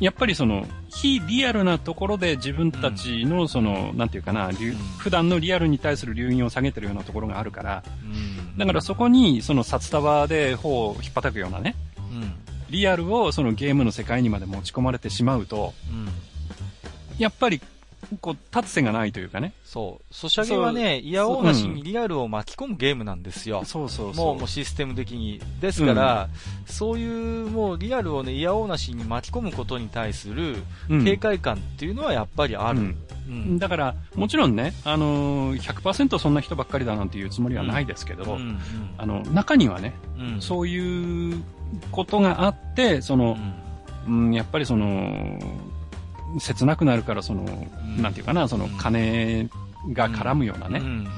やっぱりその、非リアルなところで自分たちの、その、なんていうかな、普段のリアルに対する流飲を下げてるようなところがあるから、うん。だからそこに、その札束で頬を引っ叩くようなね、うん。リアルをそのゲームの世界にまで持ち込まれてしまうと、うん。やっぱり、こう、立つ瀬がないというかね。そう。ソシャゲはね、いやおうなしにリアルを巻き込むゲームなんですよ。そうそうもう、もうシステム的に。ですから、そういう、もうリアルをね、いやおうなしに巻き込むことに対するうん警戒感っていうのはやっぱりある。うんうん。だから、もちろんね、あのー、100%そんな人ばっかりだなんていうつもりはないですけど、うん。あの、中にはね、うん。うん。そういうことがあって、その、うん、やっぱりその、切なくなるから、その、んなんていうかな、そのうん金が絡むようなね、うん。うん。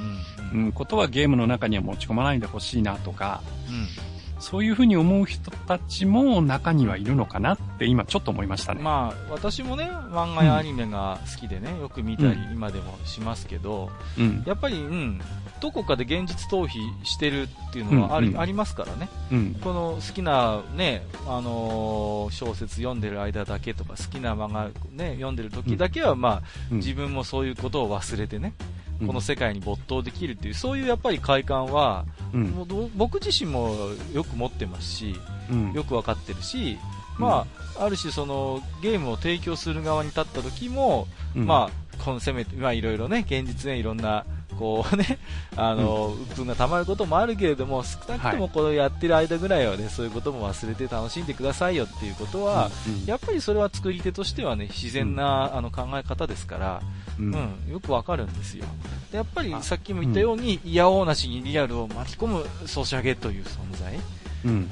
うん。うん、ことはゲームの中には持ち込まないでほしいなとか、うんそういうふうに思う人たちも中にはいるのかなって今ちょっと思いましたね。まあ、私もね、漫画やアニメが好きでね、よく見たりう今でもしますけど、うん。やっぱり、うん、どこかで現実逃避してるっていうのはあり,、うんうんありますからね。うん。この好きなね、あのー小説読んでる間だけとか、好きな漫画ね、読んでる時だけは、まあ、うん自分もそういうことを忘れてね、うんこの世界に没頭できるっていう、そういうやっぱり快感は、うん。もうど僕自身もよく持ってますし、うん。よくわかってるし、まあ、ある種そのゲームを提供する側に立った時も、うんまあ、このせめて、まあいろいろね、現実ね、いろんな、こうね、あの、鬱憤が溜まることもあるけれども、少なくともこのやってる間ぐらいはね、そういうことも忘れて楽しんでくださいよっていうことは、うんやっぱりそれは作り手としてはね、自然な、あの考え方ですから、ううん。ん、よくわかるんですよ。でやっぱりあさっきも言ったように、いやおうなしにリアルを巻き込むソシャゲという存在。うん。うん、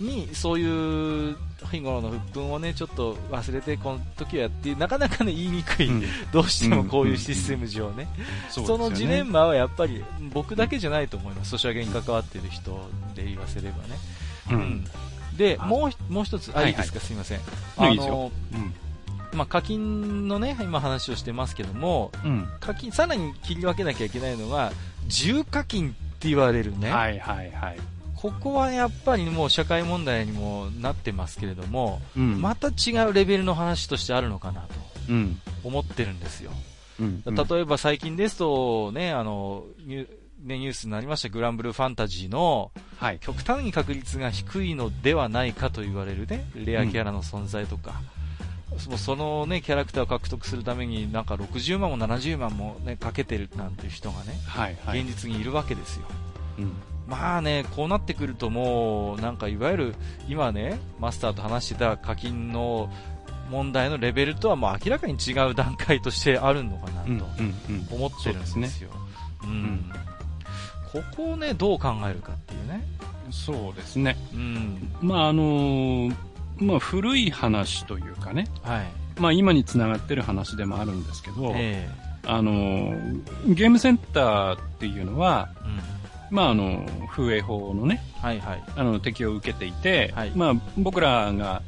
にそういう日頃の鬱憤をねちょっと忘れてこの時はやってなかなかね言いにくい、うん。どうしてもこういうシステム上ね、そのジレンマはやっぱり僕だけじゃないと思います。ソシャゲに関わってる人で言わせればね、うん。であもうもう一つあ、はいはい。いいですか？すいません。いあのうん。まあ、課金のね今話をしてますけどもうん。課金さらに切り分けなきゃいけないのが重課金って言われるね、はいはいはい。ここはやっぱりもう社会問題にもなってますけれども、うん。また違うレベルの話としてあるのかなとうん。思ってるんですよ。うん。例えば最近ですと、ね、あの、ニュね、ニュースになりましたグランブルーファンタジーのはい。極端に確率が低いのではないかと言われるね、レアキャラの存在とか、そそのね、キャラクターを獲得するためになんか60万も70万もね、かけてるなんていう人がね、はいはい。現実にいるわけですよ。うん。まあね、こうなってくるともう、なんかいわゆる今ね、マスターと話してた課金の問題のレベルとはもう明らかに違う段階としてあるのかなと、うん。思ってるんですよ。うん。ここをね、どう考えるかっていうね。そうですね。うん。まあ、あのーまあ、古い話というかね、はい。まあ、今につながってる話でもあるんですけど、えあのーゲームセンターっていうのは、えうん。まあ、あの、風営法のね、はいはい。あの、適用を受けていて、はいまあ、僕らが、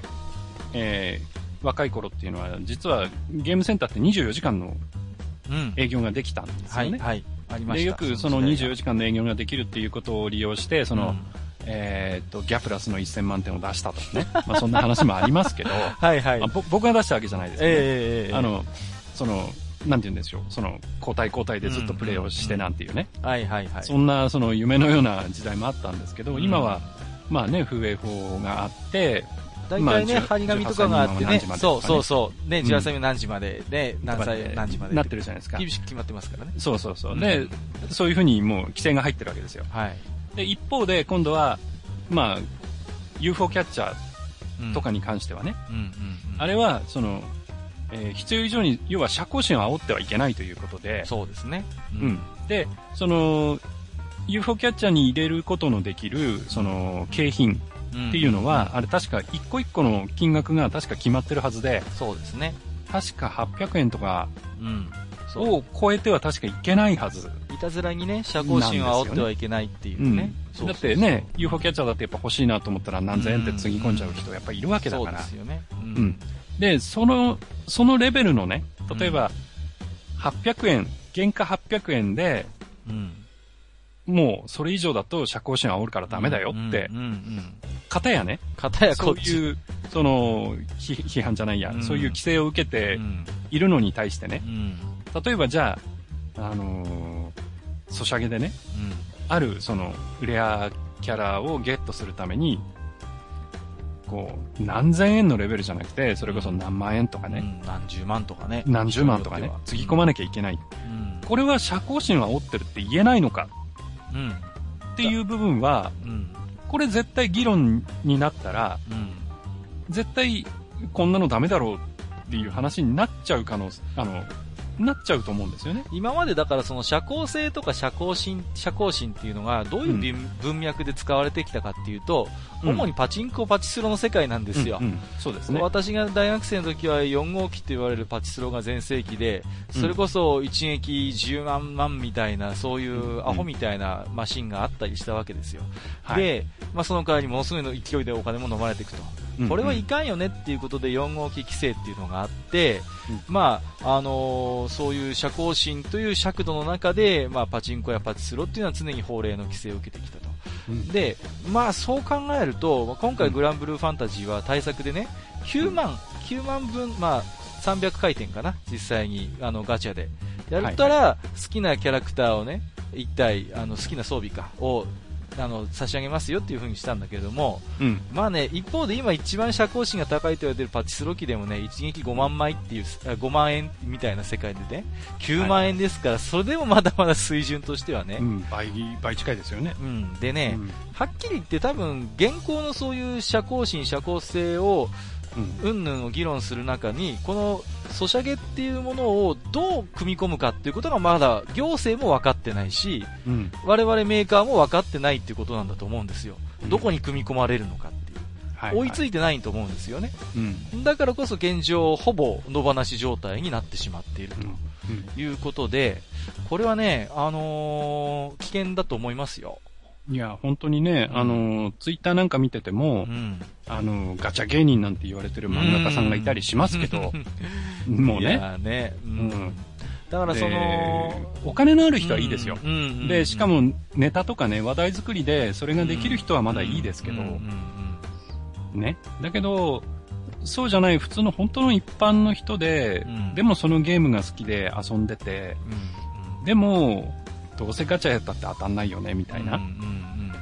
えー若い頃っていうのは、実はゲームセンターって24時間のうん。営業ができたんですよね。はいはい。ありまで。よくその24時間の営業ができるっていうことを利用して、その、うんえーっと、ギャプラスの1000万点を出したとかね。<laughs> まあそんな話もありますけど、<laughs> はいはい。まあぼ僕が出したわけじゃないですけど、ええええあ、の、その、なんて言うんでしょう、その、交代交代でずっとプレイをしてなんていうね、はいはいはい。そんなその夢のような時代もあったんですけど、うん今は、まあね、風営法があって、大体ね、まあ張り紙とかがあってね18歳の何時までとかね、そうそうそう。ね、うん18歳の何時まで、ね、何歳何時まで。なってるじゃないですか。厳しく決まってますからね。そうそうそう。うんで、そういうふうにもう規制が入ってるわけですよ。はい。で、一方で今度は、まあ、UFO キャッチャうんーとかに関してはね。あれは、その、えー必要以上に、要は社交心を煽ってはいけないということで、そうですね。うん。で、その、UFO キャッチャーに入れることのできる、その、景品うん。っていうのは、あれ確か一個一個の金額が確か決まってるはずで、そうですね。確か800円とかうん。そう。を超えては確かいけないはず。いたずらにね、社交心を煽ってはいけないっていううん。ね。そうだそうってね、UFO キャッチャーだってやっぱ欲しいなと思ったら何千円ってつぎ込んじゃう人やっぱいるわけだからそうで。すよね。ううん。。で、その、そのレベルのね、例えば、800円、原価800円で、うん。もうそれ以上だと社交心を煽るからダメだよってうん、うんうん。方やね、片やこういう、その、ひ批判じゃないや、うんそういう規制を受けてうん。いるのに対してねう、ん。例えばじゃあ、あのー、ソシャゲでね、あるそのレアキャラをゲットするために、こう、何千円のレベルじゃなくて、それこそ何万円とかうん。うね、ん何十万とかね。何十万とかね、つぎ込まなきゃいけない。うん。これは社交心を煽ってるって言えないのかうん。っていう部分は、うん。これ絶対議論になったら、うん。絶対こんなのダメだろうっていう話になっちゃう可能、あの、なっちゃうと思うんですよね。今までだからその社交性とか社交心、社交心っていうのがどういう文,、文脈で使われてきたかっていうと、うん主にパチンコパチスロの世界なんですよ。うんうんそうですね。私が大学生の時は4号機と言われるパチスロが全盛期で、それこそ一撃10万万みたいな、そういうアホみたいなマシンがあったりしたわけですよ。はい、で、まあ、その代わりものすごいの勢いでお金も飲まれていくと。うんこれはいかんよねっていうことで4号機規制っていうのがあって、うまあ、あのーそういう社交心という尺度の中で、まあ、パチンコやパチスロっていうのは常に法令の規制を受けてきたと。うん。で、まあそう考えると、まあ今回グランブルーファンタジーは対策でね、9万、9万分、まあ300回転かな、実際に、あの、ガチャで。やったら、好きなキャラクターをね、一体、あの、好きな装備か、を、あの、差し上げますよっていう風にしたんだけれども、うん。まあね、一方で今一番社交心が高いと言われてるパチスロ機でもね、一撃5万枚っていう、あ5万円みたいな世界でね、9万円ですから、それでもまだまだ水準としてはねう、ん、倍、倍近いですよね。うん、でね、うんはっきり言って多分、現行のそういう社交心、社交性を、うんうんぬんを議論する中に、このソシャゲっていうものをどう組み込むかっていうことがまだ行政も分かってないし、うん。我々メーカーも分かってないっていうことなんだと思うんですよ。うんどこに組み込まれるのかっていう。はい追いついいてないと思うんですよね。うん。だからこそ現状、ほぼ野放し状態になってしまっているということで、これはね、あのー危険だと思いますよ。いや、本当にね、あの、ツイッターなんか見ててもう、ん。あの、ガチャ芸人なんて言われてる漫画家さんがいたりしますけど、もういね。やーね、ううんん。だからそでの、お金のある人はいいですよ。うんうんうんで、しかもネタとかね、話題作りでそれができる人はまだいいですけどうん、うんうんね。だけど、そうじゃない普通の本当の一般の人でうん、でもそのゲームが好きで遊んでて、うんでも、どうせガチャやったって当たんないよね、みたいな。うん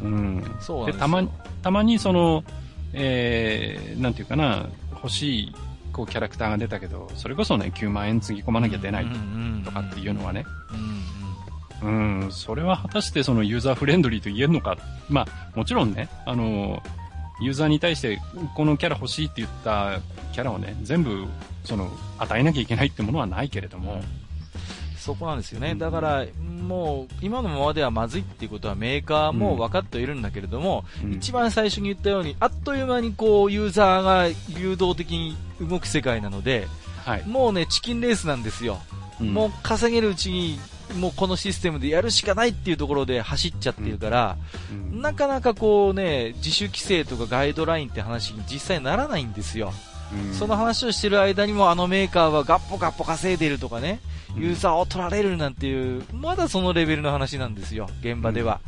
うんうん。うん。そうなん。でたまに、たまにその、えー、なんていうかな、欲しい、こう、キャラクターが出たけど、それこそね、9万円つぎ込まなきゃ出ないとかっていうのはね、うん、それは果たしてそのユーザーフレンドリーと言えるのか。まあ、もちろんね、あの、ユーザーに対して、このキャラ欲しいって言ったキャラをね、全部、その、与えなきゃいけないってものはないけれども、そこなんですよね。うんだから、もう、今のままではまずいっていうことはメーカーも分かっているんだけれども、うん一番最初に言ったように、あっという間にこう、ユーザーが流動的に動く世界なので、はい。もうね、チキンレースなんですよ。うんもう稼げるうちに、もうこのシステムでやるしかないっていうところで走っちゃってるから、うんなかなかこうね、自主規制とかガイドラインって話に実際ならないんですよ。うん。その話をしてる間にもあのメーカーはガッポガッポ稼いでるとかね、うん。ユーザーを取られるなんていう、まだそのレベルの話なんですよ、現場では。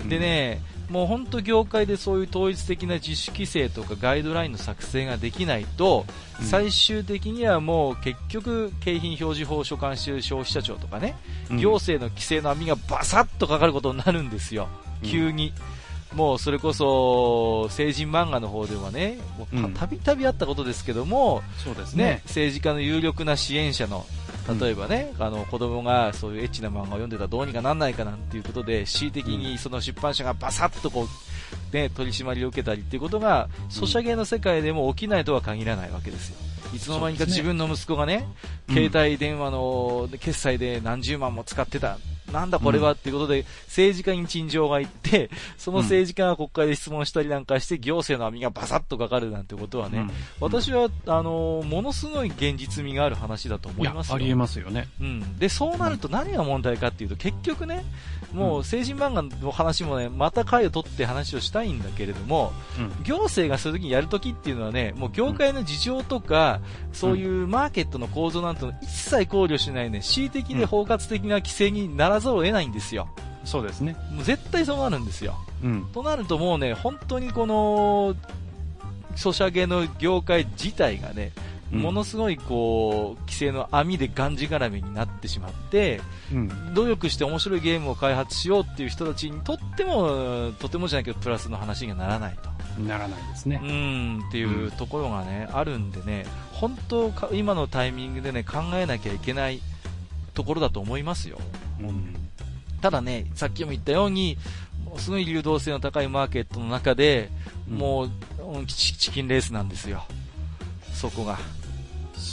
うん。でね、もう本当業界でそういう統一的な自主規制とかガイドラインの作成ができないと、うん。最終的にはもう結局、景品表示法を所管している消費者庁とかね、うん。行政の規制の網がバサッとかかることになるんですよ、うん。急に。もうそれこそ、成人漫画の方ではね、たびたびあったことですけども、そうですねね。政治家の有力な支援者の、例えばね、あの子供がそういうエッチな漫画を読んでたらどうにかなんないかなんていうことで、恣意的にその出版社がバサッとこう、ね、取り締まりを受けたりっていうことが、ソシャゲの世界でも起きないとは限らないわけですよ。いつの間にか自分の息子がね、うん携帯電話の決済で何十万も使ってた。なんだこれはっていうことで、政治家に陳情が行って、その政治家が国会で質問したりなんかして、行政の網がバサッとかかるなんてことはね、うん私は、あのものすごい現実味がある話だと思いますよ。ありえますよね。うん、でそうなると何が問題かっていうと、結局ね、もう成人漫画の話もね、また回を取って話をしたいんだけれども、うん行政がそういう時にやるときっていうのはね、もう業界の事情とか、そういうマーケットの構造なんての一切考慮しないね、恣意的で包括的な規制にならざるを得ないんですよ。そうですね。もう絶対そうなるんですよ。うん。となるともうね、本当にこの、ソシャゲの業界自体がね、うんものすごいこう、規制の網でがんじがらめになってしまって、うん。努力して面白いゲームを開発しようっていう人たちにとっても、とてもじゃないけど、プラスの話にはならないと。ならないですうね。ん、っていうところがね、あるんでね、本当か、今のタイミングでね、考えなきゃいけないところだと思いますよ。うん。ただね、さっきも言ったように、すごい流動性の高いマーケットの中で、うんもう、チキンレースなんですよ。そこが。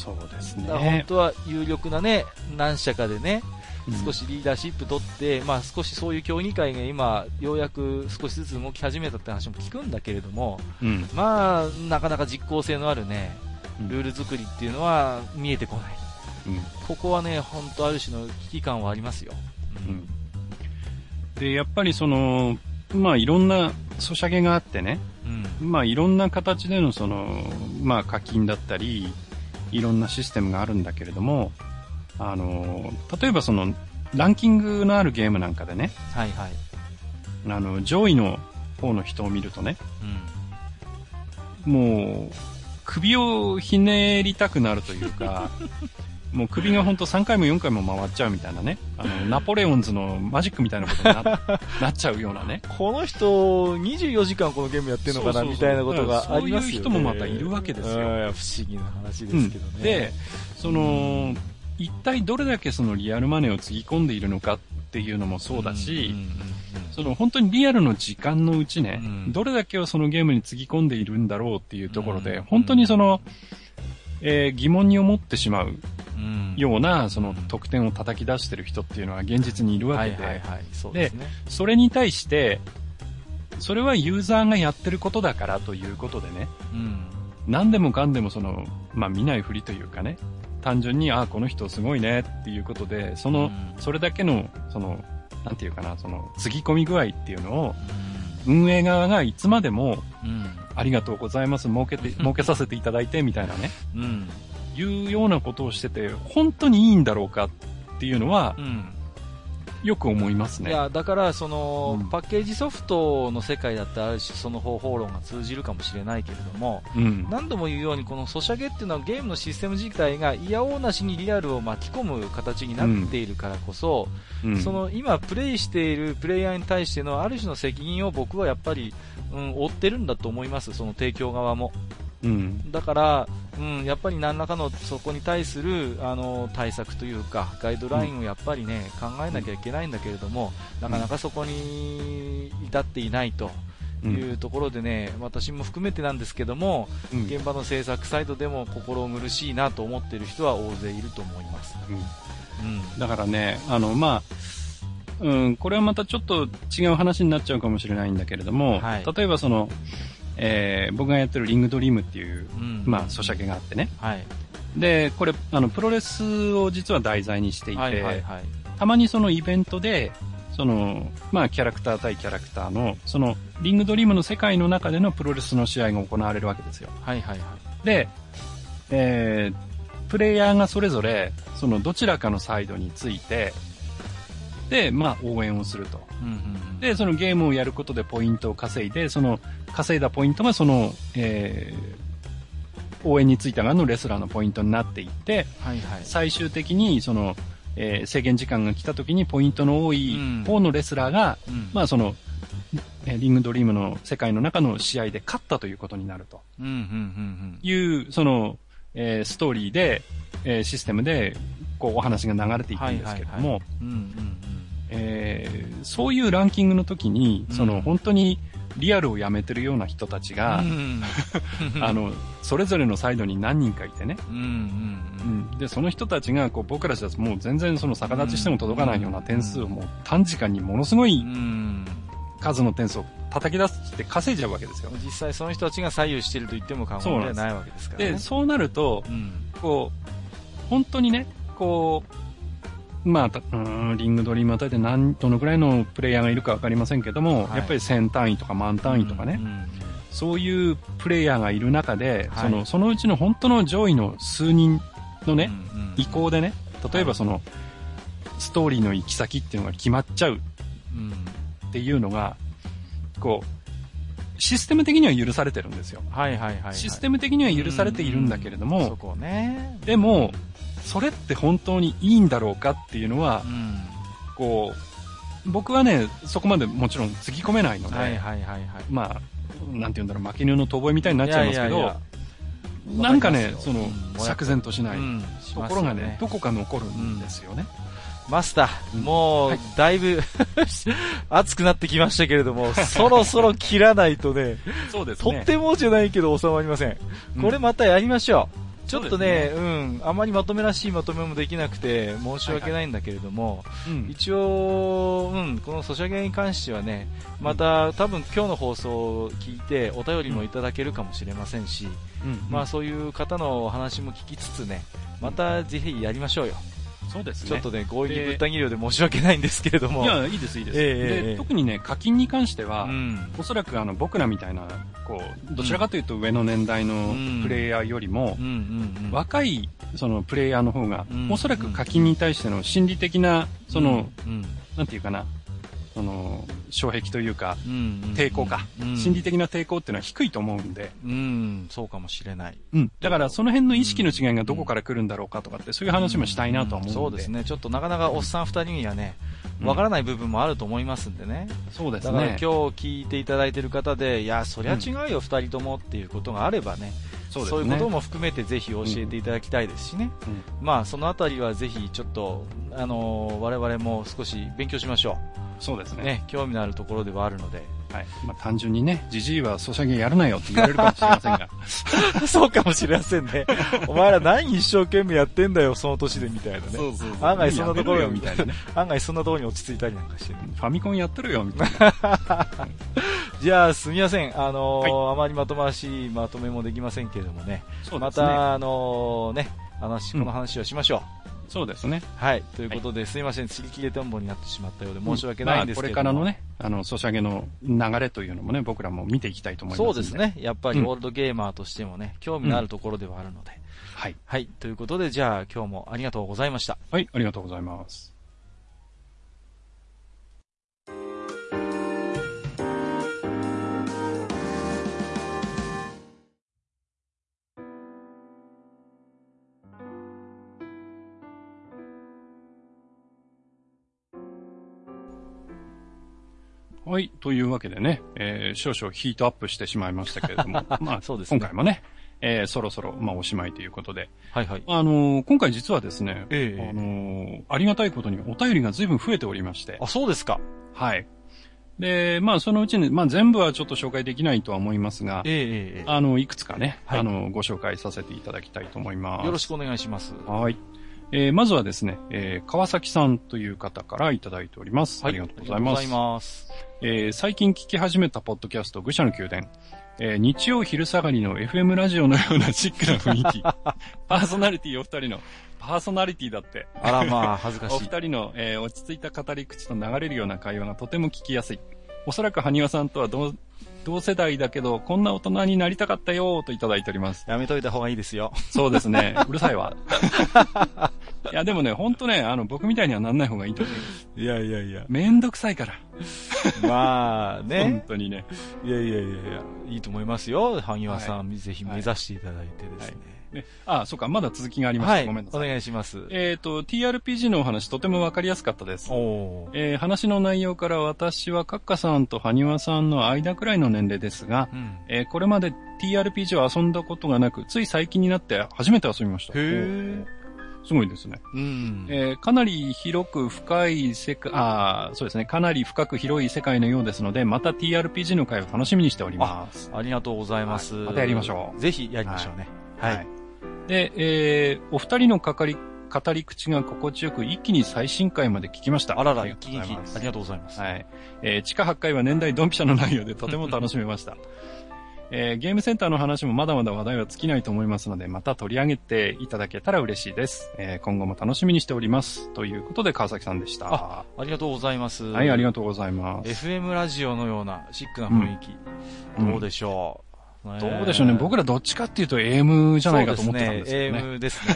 そうですだから本ね。当は有力なね、何社かでね、うん少しリーダーシップ取って、まあ少しそういう協議会が今、ようやく少しずつ動き始めたって話も聞くんだけれども、うん。まあ、なかなか実効性のあるね、うんルール作りっていうのは見えてこない。うん。ここはね、本当ある種の危機感はありますよ。うん。で、やっぱりその、まあいろんなソシャゲがあってね、うん。まあいろんな形でのその、まあ課金だったり、いろんなシステムがあるんだけれども、あの、例えばその、ランキングのあるゲームなんかでね、はいはい。あの、上位の方の人を見るとね、うん。もう、首をひねりたくなるというか、<laughs> もう首がほんと3回も4回も回っちゃうみたいなね、あの、ナポレオンズのマジックみたいなことにな <laughs> なっちゃうようなね。この人、24時間このゲームやってるのかなみたいなことがありますよね。そういう人もまたいるわけですよ。うん不思議な話ですけどね。で、その、一体どれだけそのリアルマネーをつぎ込んでいるのかっていうのもそうだし、んんうんその本当にリアルの時間のうちね、うん。どれだけをそのゲームにつぎ込んでいるんだろうっていうところで、うん。本当にその、えー疑問に思ってしまううん。ような、その得点を叩き出してる人っていうのは現実にいるわけで、はいはいはい、そうで。それに対して、それはユーザーがやってることだからということでね、うん。何でもかんでもその、まあ見ないふりというかね、単純に、あ、この人すごいね。っていうことで、その、うん。それだけの、その、なんていうかな、その、つぎ込み具合っていうのを、運営側がいつまでも、うん。ありがとうございます、儲けて、<laughs> 儲けさせていただいて、みたいなね、うん。いうようなことをしてて、本当にいいんだろうかっていうのはう、ん。よく思いますね。いや、だから、その、うんパッケージソフトの世界だってある種その方法論が通じるかもしれないけれども、うん。何度も言うように、このソシャゲっていうのはゲームのシステム自体が嫌おうなしにリアルを巻き込む形になっているからこそ、うんその今プレイしているプレイヤーに対してのある種の責任を僕はやっぱり、うん、負ってるんだと思います、その提供側も。うん。だから、うん、やっぱり何らかのそこに対するあの対策というか、ガイドラインをやっぱりね、考えなきゃいけないんだけれども、なかなかそこに至っていないというところでね、私も含めてなんですけども、うん現場の制作サイドでも心苦しいなと思っている人は大勢いると思います。うんうん。だからね、あの、まあ、うん、これはまたちょっと違う話になっちゃうかもしれないんだけれども、はい例えばその、えー僕がやってるリングドリームっていう、うんまあ、ソシャゲがあってね。はい。で、これ、あの、プロレスを実は題材にしていて、はいはいはい。たまにそのイベントで、その、まあ、キャラクター対キャラクターの、その、リングドリームの世界の中でのプロレスの試合が行われるわけですよ。はいはいはい。で、えー、プレイヤーがそれぞれ、そのどちらかのサイドについて、で、まあ応援をすると。うんうんうん、で、そのゲームをやることでポイントを稼いで、その稼いだポイントがその、えー、応援についた側のレスラーのポイントになっていって、はいはい。最終的にその、えー制限時間が来た時にポイントの多い方のレスラーが、うんまあその、えーリングドリームの世界の中の試合で勝ったということになると。うんうんうんいう、その、えーストーリーで、えーシステムで、こう、お話が流れていくんですけれども、そういうランキングの時に、その、うん本当にリアルをやめてるような人たちうん。が、うん <laughs> あ、の、それぞれのサイドに何人かいてね、で、その人たちが、こう、僕らたちもう全然その逆立ちしても届かないような点数をもう短時間にものすごいうん。数の点数を叩き出して稼いじゃうわけですよ。実際その人たちが左右していると言っても過言ではないわけですからね。で、そうなると、うん。こう、本当にね、こう、まあ、たうーん、リングドリームあたりで何、どのくらいのプレイヤーがいるかわかりませんけども、はい。やっぱり1000単位とか万単位とかね、うんうんそういうプレイヤーがいる中で、はい。その、そのうちの本当の上位の数人のね、うんうん意向でね、例えばその、ストーリーの行き先っていうのが決まっちゃう。うん。っていうのが、こう、システム的には許されてるんですよ。はいはいはいはい。システム的には許されているんだけれども、そこね。でも、それって本当にいいんだろうかっていうのはう、ん。こう、僕はね、そこまでもちろんつぎ込めないので、はいはいはいはい。まあ、なんて言うんだろう、負け犬の遠吠えみたいになっちゃいますけど、やややなんかねその、うん釈然としないうんところがね、どこか残るんですよね。マスター、うんもう、はいだいぶ <laughs> 熱くなってきましたけれども、そろそろ切らないとね、<laughs> そうですね。とってもじゃないけど収まりませんこれまたやりましょう。ちょっとね、そううん、あまりまとめらしいまとめもできなくて申し訳ないんだけれども、うん。一応、うん、このソシャゲに関してはね、また多分今日の放送を聞いてお便りもいただけるかもしれませんし、うん。まあそういう方のお話も聞きつつね、またぜひやりましょうよ。そうですね。ちょっとね、強引にぶった切るようで申し訳ないんですけれども。いや、いいです、いいです。ええええで特にね、課金に関しては、うん。おそらくあの僕らみたいな、こう、どちらかというと上の年代のうんプレイヤーよりも。若いそのプレイヤーの方がうん、おそらく課金に対しての心理的な、その、うん、なんていうかな、その、障壁というか、抵抗か、うん心理的な抵抗っていうのは低いと思うんで、うん、そうかもしれない。うん。だからその辺の意識の違いがどこから来るんだろうかとかって、そういう話もしたいなとは思うんで。そうです。ね。ちょっとなかなかおっさん二人にはね、うんわからない部分もあると思いますんでね。そうですだから今ね日。聞いていただいている方で、いや、そりゃ違うよ、二人ともっていうことがあればね、そうね。いうことも含めてぜひ教えていただきたいですしね。うんまあ、そのあたりはぜひちょっと、あのー我々も少し勉強しましょそうですね。う。ね、興味のあるところではあるので。はい。まあ単純にね、ジジイはソシャゲやるなよって言われるかもしれませんが。<laughs> そうかもしれませんね。<laughs> お前ら何一生懸命やってんだよ、その年でみたいなね。そうそう案外そんなところよみたいなね。案外そんなところに落ち着いたりなんかしてね。ファミコンやってるよみたいな。<laughs> じゃあ、すみません。あのーあまりまとまらしいまとめもできませんけれどもね。ね。た、あのーね、話、この話をしましょう。そうですね。はい。ということで、すいません。釣り切れトンボになってしまったようで申し訳ないんですけれども。まあこれからのね、あの、ソシャゲの流れというのもね、僕らも見ていきたいと思いますんそうです。ね。やっぱりうんオールドゲーマーとしてもね、興味のあるところではあるので。はい。はい。ということで、じゃあ今日もありがとうございました。はい、ありがとうございます。はい。というわけでね、えー少々ヒートアップしてしまいましたけれども、<laughs> まあ、そうですね今回もね、えーそろそろ、まあ、おしまいということで、はいはい。あのー今回実はですね、ええあのーありがたいことにお便りが随分増えておりましてあ、、そうですか。はい。で、まあそのうちに、まあ全部はちょっと紹介できないとは思いますが、ええええあの、いくつかね、はいあの、ご紹介させていただきたいと思います。よろしくお願いします。はい。えーまずはですね、えー川崎さんという方からいただいております。ありがとうございます。ありがとうございます。えー最近聞き始めたポッドキャスト、愚者の宮殿。えー日曜昼下がりの FM ラジオのようなシックな雰囲気。<laughs> パーソナリティお二人の、パーソナリティだって。あらまあ、恥ずかおしい。二人の、えー落ち着いた語り口と流れるような会話がとても聞きやすい。おそらく埴輪さんとは同同世代だけど、こんな大人になりたかったよーといただいております。やめといた方がいいですよ。そうですね。<laughs> うるさいわ。<laughs> いや、でもね、ほんとね、あの、僕みたいにはなんない方がいいと思う。いやいやいや。めんどくさいから。まあ本ね。当にね。いやいやいやいや、いいと思いますよ。萩和さん、ぜひ目指していただいてですね。ねあ、そうか、まだ続きがありました。はい。ごめんなさい。お願いします。えっ、と、TRPG のお話とてもわかりやすかったです。おー。えー話の内容から私はカッカさんと埴輪さんの間くらいの年齢ですが、うん。えーこれまで TRPG を遊んだことがなく、つい最近になって初めて遊びました。へーすごいですね。うん。えーかなり広く深い世界、あーそうですね。かなり深く広い世界のようですので、また TRPG の回を楽しみにしております。ありがとうございます。はいまたやりましょうぜひやりましょうね。はい。で、えーお二人のかかり、語り口が心地よく、一気に最新回まで聞きました。あらら、りが一気にとうございますありがとうございます。はい。えー地下8階は年代ドンピシャの内容でとても楽しめました。<laughs> えーゲームセンターの話もまだまだ話題は尽きないと思いますので、また取り上げていただけたら嬉しいです。えー今後も楽しみにしております。ということで、川崎さんでした。あありがとうございます。はい、ありがとうございます。FM ラジオのようなシックな雰囲気、うんどうでしょう、ねどうでしょうね。僕らどっちかっていうと AM じゃないかと思ってたんですけどね。AM ですね。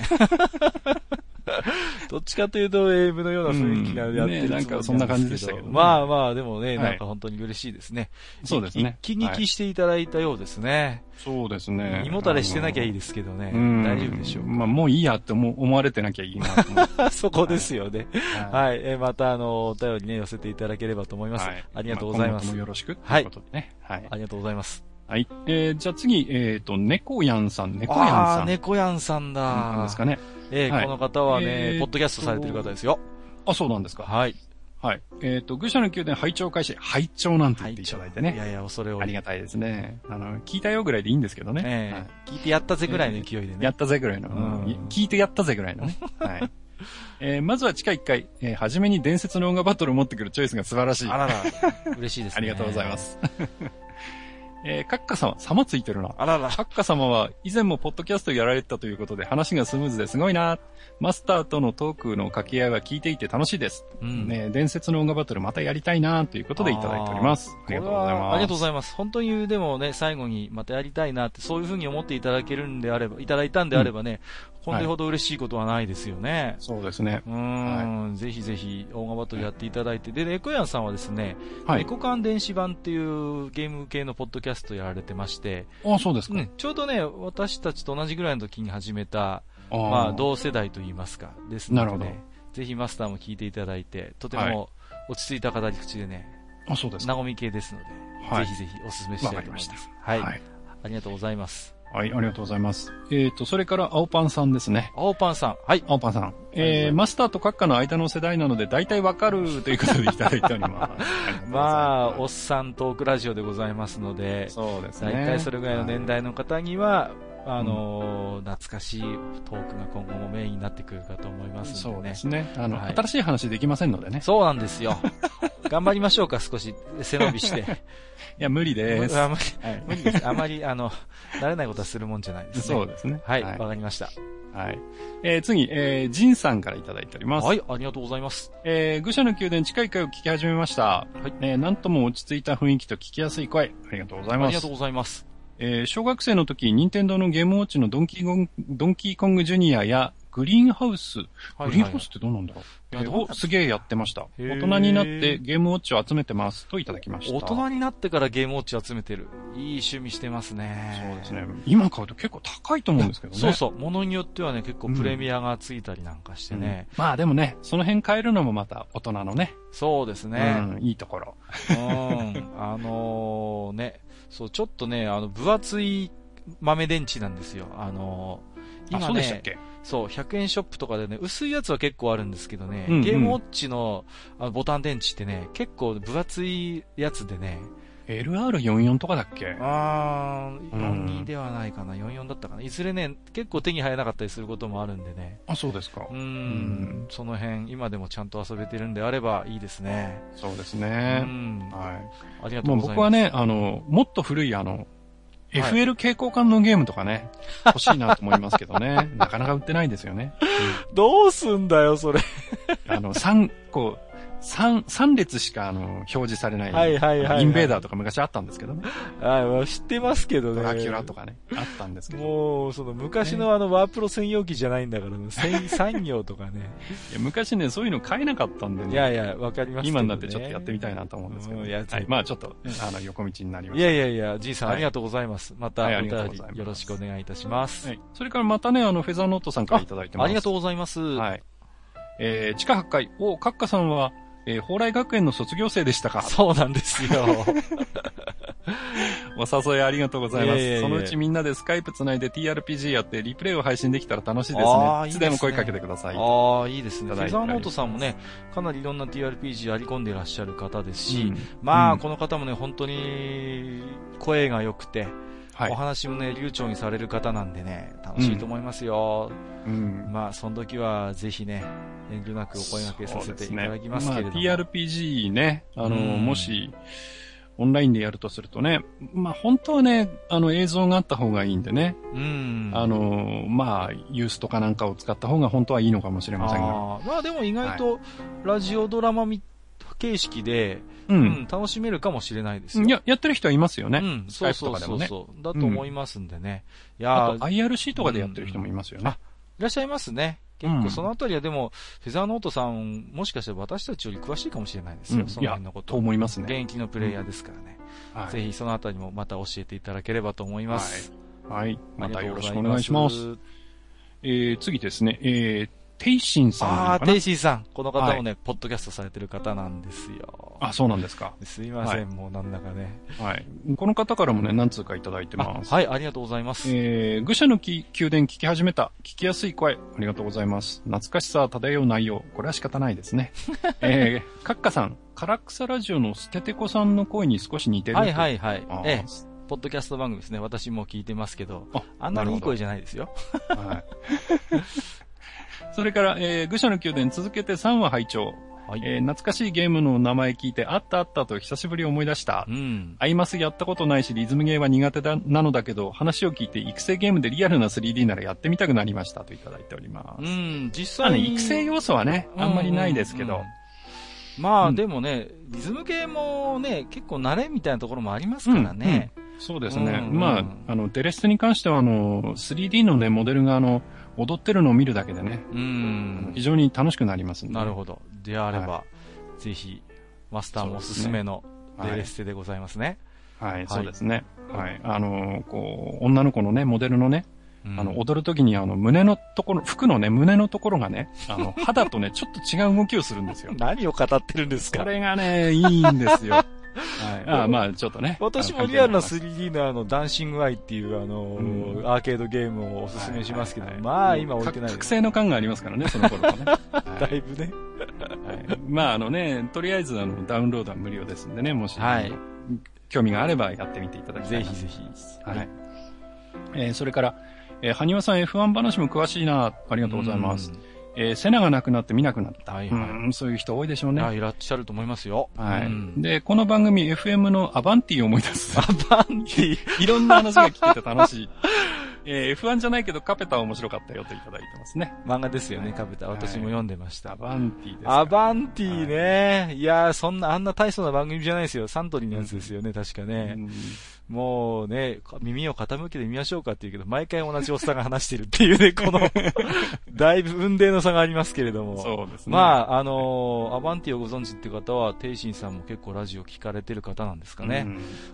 <laughs> どっちかというと AM のような雰囲気がやってるうんねなんかそんな感じでしたけどねまあまあ、でもね、はいなんか本当に嬉しいですね。そうですね。一気聞きしていただいたようですね。そうですね。胃もたれしてなきゃいいですけどね。うん大丈夫でしょうまあもういいやって思思われてなきゃいいな。<laughs> そこですよね。はいはい。えーまた、あの、お便りね、寄せていただければと思います。はいありがとうございます。あ今後ともよろしく。はいということでね。はい。ありがとうございます。はい。えー、じゃあ次、えっ、と、猫やんさん、猫やんあさん。あー、猫やんさんだ。なんですかね。えーはいこの方はね、えーとポッドキャストされてる方ですよ。あ、そうなんですか。はい。はい。えっ、と、愚者の宮殿拝聴開始、拝聴なんて言っていただいてね。いやいや、恐れを。ありがたいですね。あの、聞いたよぐらいでいいんですけどね。ええはい聞いてやったぜぐらいの勢いでね。やったぜぐらいの。うん聞いてやったぜぐらいのね。<laughs> はい。えーまずは地下1階、えー初めに伝説の音楽バトルを持ってくるチョイスが素晴らしい。あらら、嬉しいですね。<laughs> ありがとうございま。す。えー、カッカ様、様ついてるな。あらら。カッカ様は以前もポッドキャストやられてたということで話がスムーズですごいな。マスターとのトークの掛け合いは聞いていて楽しいです。うんね、伝説の音楽バトルまたやりたいなということでいただいております。ありがとうございます。ありがとうございます。本当にでもね、最後にまたやりたいなって、そういうふうに思っていただけるんであれば、いただいたんであればね、これほど嬉しいことはないですよね。そうですね。うーん、ぜひぜひ、オーガバトルやっていただいて。で、猫やんさんはですね、はい。猫缶電子版っていうゲーム系のポッドキャストやられてまして、あ、そうですか。うんちょうどね、私たちと同じぐらいの時に始めた、あーまあ、同世代と言いますか、ですので、ね、ぜひマスターも聞いていただいて、とてはいも落ち着いた語り口でね、あ、そうですか。和み系ですので、はいぜひぜひお勧めしたいと思います。まはい、はい。ありがとうございます。はい、ありがとうございます。えっ、と、それから、青パンさんですね。青パンさん、はい。青パンさん。えー、マスターと閣下の間の世代なので、大体わかる <laughs> ということでいただいております。<laughs> まあ、おっおさんトークラジオでございますので、そうですね。大体それぐらいの年代の方には、あのー懐かしいトークが今後もメインになってくるかと思いますそのでね。うですね。あの、はい新しい話できませんのでね。そうなんですよ。頑張りましょうか、少し背伸びして。<laughs> いや、無理です。<laughs> あまりはい無理です。あまり、あの、慣れないことはするもんじゃないですね。そうですね。はい、わ、はい。かりました。はいえー次、えー、ジンさんからいただいております。はい、ありがとうございます。えー、愚者の宮殿近い回を聞き始めました。はいえー、なんとも落ち着いた雰囲気と聞きやすい声。ありがとうございますありがとう。ございます。えー小学生の時、任天堂のゲームウォッチのドンキーコンドンキーコングジュニアやグリーンハウス、はいグリーンハウスってどうなんだろう？をすげえやってました。大人になってゲームウォッチを集めてますといただきました。大人になってからゲームウォッチ集めてる。いい趣味してますね。そうですね。今買うと結構高いと思うんですけどね。そうそう。ものによってはね、結構プレミアがついたりなんかしてね。うんまあでもね、その辺変えるのもまた大人のね、そうですね。うん、いいところ。うん。あのね、そう、ちょっとね、あの、分厚い豆電池なんですよ。あのあ、今ねそうでしたっ、け？そう、100円ショップとかでね、薄いやつは結構あるんですけどね、うんうんゲームウォッチのあのボタン電池ってね、結構分厚いやつでね、LR44 とかだっけ？あー、うん42ではないかな、44だったかな。いずれね、結構手に入らなかったりすることもあるんでね。あ、そうですかう。ーんん、その辺、今でもちゃんと遊べてるんであればいいですね。そうですうね。ん。はい。ありがとうございます。僕はね、あの、もっと古いあの、FL 蛍光管のゲームとかね、<laughs> 欲しいなと思いますけどね。なかなか売ってないですよね。うん、どうすんだよ、それ。あの、3個、三、三列しか、あの、表示されない。はいはいはい、インベーダーとか昔あったんですけどね。あ知ってますけどね。ドラキュラとかね。あったんですけど。もう、その昔のあの、ワープロ専用機じゃないんだから、ね、産業 <laughs> とかね。いや、昔ね、そういうの買えなかったんでね。いやいや、わかります、ね、今になってちょっとやってみたいなと思うんですけど、ね。はい。まあちょっと、あの、横道になりました。いやいやいや、じいさん、ありがとうございます。また、はい、よろしくお願いいたします。はい。それからまたね、あの、フェザーノートさんからいただいてます。ありがとうございます。はい。えー、地下8階。お、カッカさんは、えー、蓬莱学園の卒業生でしたか？そうなんですよ。<laughs> お誘いありがとうございます。いえいえいえそのうちみんなでスカイプつないで TRPG やってリプレイを配信できたら楽しいですね。いつでも声かけてください。ああ、いいですね。フいただいてェザーノートさんもね、かなりいろんな TRPG やり込んでいらっしゃる方ですし、うんまあ、うんこの方もね、本当に声が良くて、はいお。話もね、流暢にされる方なんでね、楽しいと思いますよ。うん。まあ、その時はぜひね、遠慮なくお声掛けさせていただきますけれども。ねまあ、TRPG ね、あの、うんもし、オンラインでやるとするとね、まあ本当はね、あの映像があった方がいいんでね、うん。あの、まあ、ユースとかなんかを使った方が本当はいいのかもしれませんが。あーまあでも意外と、ラジオドラマみ形式で、ううんん。楽しめるかもしれないですよ。いや、やってる人はいますよね。うん、そうそう。そうそう。だと思いますんでね。いやあと IRC とかでやってる人もいますよね。らっしゃいますね。結うん構そのあたりはでも、フェザーノートさん、もしかしたら私たちより詳しいかもしれないですよ、うんその辺のこと。と思います現ね。役のプレイヤーですからね。はいぜひそのあたりもまた教えていただければと思います。はい。またよろしくお願いします。えー、次ですね。えー、テイシンさんなああ、テイシーさん。この方もね、ポッドキャストされてる方なんですよ。あ、そうなんですか。すいません、はいもうなんだかね。はい。この方からもね、何通かいただいてあます。はい、ありがとうございます。えー、愚者の地下宮殿聞き始めた。聞きやすい声。ありがとうございます。懐かしさ漂う内容。これは仕方ないですね。<laughs> えー、カッカさん。唐草ラジオのステテコさんの声に少し似てる。はいはいいはいええ、ポッドキャスト番組ですね。私も聞いてますけど、ああんなにいい声じじゃないですよ。ゃはい。それから、えー、愚者の宮殿続けて3話拝聴。はい。えー、懐かしいゲームの名前聞いて、あったあったと久しぶり思い出したう。ん。アイマスやったことないし、リズムゲーは苦手だなのだけど、話を聞いて育成ゲームでリアルな 3D ならやってみたくなりましたといただいております。うん、実まあね、際に。育成要素はね、あんまりないですけど。うんうんうんまあ、うんでもね、リズム系もね、結構慣れみたいなところもありますからね。そうですね。うんまあ、あの、デレステに関しては、あの、3D のね、モデルが、あの、踊ってるのを見るだけでね、うん。非常に楽しくなりますんで、なるほど。であれば、はぜひ、マスターもおすすめのはいデレステでございますね。はい、いそうですね。はい。あの、こう、女の子のね、モデルのね、うんあの、踊るときに、あの、胸のところ、服のね、胸のところがね、あの、<laughs> 肌とね、ちょっと違う動きをするんですよ。何を語ってるんですか？これがね、いいんですよ。はい。あまあ、ちょっとね。私もリアルな関係 3D のあの、ダンシングアイっていうあのー、うんアーケードゲームをおすすめしますけどはい、はいまあ今置いてない。覚醒の感がありますからね、その頃はね。<laughs> だはいいぶね。はいまあ、あのね、とりあえず、あの、ダウンロードは無料ですんでね、もし、はい興味があればやってみていただきたいなぜひぜひ。はい。えーそれから、えー、埴輪さん F1 話も詳しいな、ありあがとうございます。。えーセナがなくなって見なくなった。はいはいうんそういう人多いでしょうね。いらっしゃると思いますよ。はい、うんで、この番組 FM のアバンティを思い出す。アバンティ。<laughs> いろんな話が聞けて楽しい。<laughs> えー F1 じゃないけどカペタは面白かったよといただいてますね。漫画ですよね、カブタ。私も読んでましたア。バンティですか。アバンティね。いやー、そんな、あんな大層な番組じゃないですよ。サントリーのやつですよね、確かね。うんもうね、耳を傾けてみましょうかって言うけど、毎回同じおっさんが話してるっていうね、<laughs> この、だいぶ運命の差がありますけれども。そうですね。まあ、あのーアバンティをご存知っていう方は、テイシンさんも結構ラジオ聞かれてる方なんですかね。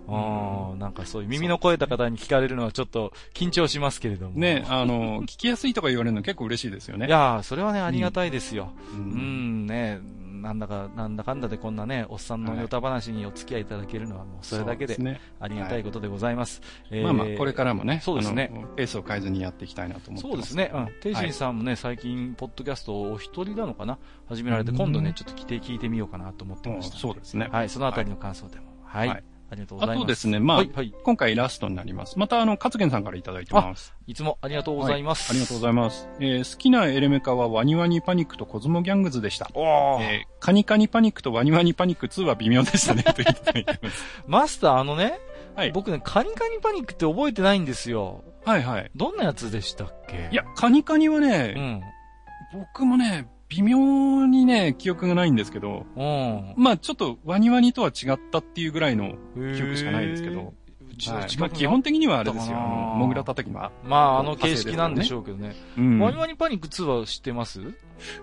うんうん、なんかそういう耳の肥えた方に聞かれるのはちょっと緊張しますけれども。ね、あの、聞きやすいとか言われるの結構嬉しいですよね。いやー、それはね、ありがたいですよ。ううん、ね、なんだか、なんだかんだでこんなね、おっさんのヨタ話にお付き合いいただけるのはもうそれだけで。ありがたいことでございます。えーまあまあ、これからもね、そうですねペースを変えずにやっていきたいなと思ってま。そうですすね。うん。天心さんもね、最近、ポッドキャストをお一人なのかな？始められて、うん今度ね、ちょっと来て聞いてみようかなと思ってうんました。そうですね。はい、そのあたりの感想でも。はい。はいありがとうごあざいます。とですね、まあ、はい、はい。今回ラストになります。また、あの、勝元さんからいただいてます。いつもありがとうございます。はいありがとうございます。えー好きなエレメカはワニワニパニックとコズモギャングズでした。おーえーカニカニパニックとワニワニパニック2は微妙でしたね、<laughs> といただいてます。マスター、あのね、はい僕ね、カニカニパニックって覚えてないんですよ。はいはい。どんなやつでしたっけ？いや、カニカニはうね、ん。僕もね、微妙にね、記憶がないんですけど、うん。まあちょっとワニワニとは違ったっていうぐらいの記憶しかないですけどはいまあ基本的にはあれですよ。あの、モグラ叩きは。まあ、あの形式なんでしょうけどね。うん。ワニワニパニック2は知ってます？い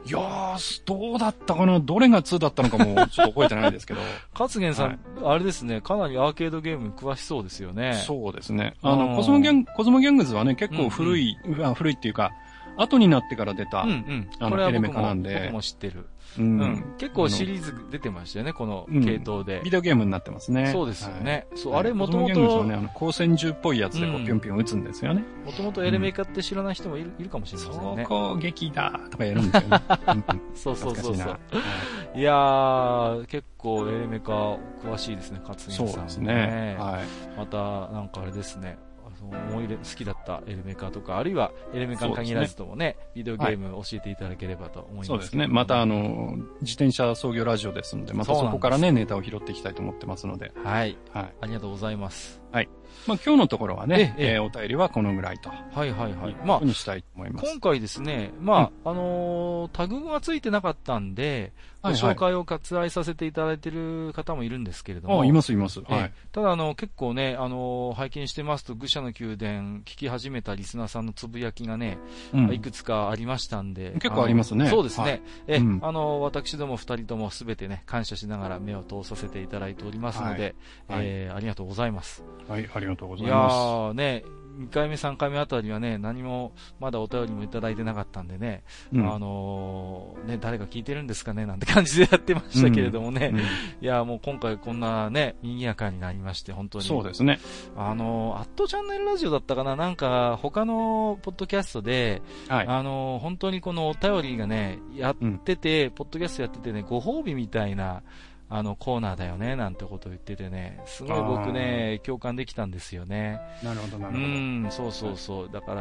やー、どうだったかな？どれが2だったのかもちょっと覚えてないですけど。<laughs> 勝元さん、あれですね、かなりアーケードゲームに詳しそうですよね。そうですね。あうんの、コズモギャン、コズモギャングズはね、結構古い、あ古いっていうか、後になってから出た、うんうん。あのこれはエレメカなんで僕も知ってる。ううんん。結構シリーズ出てましたよね、この系統でビ。デオゲームになってますね。そうですよね。そう、はい。あれもともコズモギャングズはと、ね、あの、光線銃っぽいやつでこうんう、ぴょんぴょん撃つんですよね。もともとエレメカって知らない人もいるいるかもしれないですよね。走行撃だとかやるんですよね。う <laughs> んそうそうそうそういいいやー、結構エレメカ詳しいですね、勝元さん、そうですね。はい。また、なんかあれですね。その思い入れ、好きだったエレメカとか、あるいはエレメカに限らずともね、ビデオゲーム教えていただければと思います。そうですね。また、あ、の、自転車創業ラジオですので、またそこからね、ネタを拾っていきたいと思ってますので。はい。はい。ありがとうございます。まあ今日のところはね、えええーお便りはこのぐらいと。はいはいはい。ままあ、あ、にしたいと思います。今回ですね、まあ、あのータグがついてなかったんで、ごはいはい紹介を割愛させていただいている方もいるんですけれども。あ、いますいます。ええはい。ただ、あの、結構ね、あの、拝見してますと、愚者の宮殿聞き始めたリスナーさんのつぶやきがね、うんいくつかありましたんで。結構ありますねのそうですね。はいえ、うんあの、私ども二人ともすべてね、感謝しながら目を通させていただいておりますので、はいはいえーありがとうございます。はい、ありがとうございやいます。ーね、2回目、3回目あたりはね、何も、まだお便りもいただいてなかったんでね、うんあのーね、誰が聞いてるんですかねなんて感じでやってましたけれどもね、うんいやーもう今回こんなね、賑やかになりまして、本当に。そうですね。あのー、アットチャンネルラジオだったかななんか、他のポッドキャストで、はい。あのー、本当にこのお便りがね、やってて、ポッドキャストやっててね、ご褒美みたいな、あの、コーナーだよね、なんてことを言っててね、すごい僕ね、共感できたんですよね。なるほど、なうるほど。ん、そうそうそう。だから、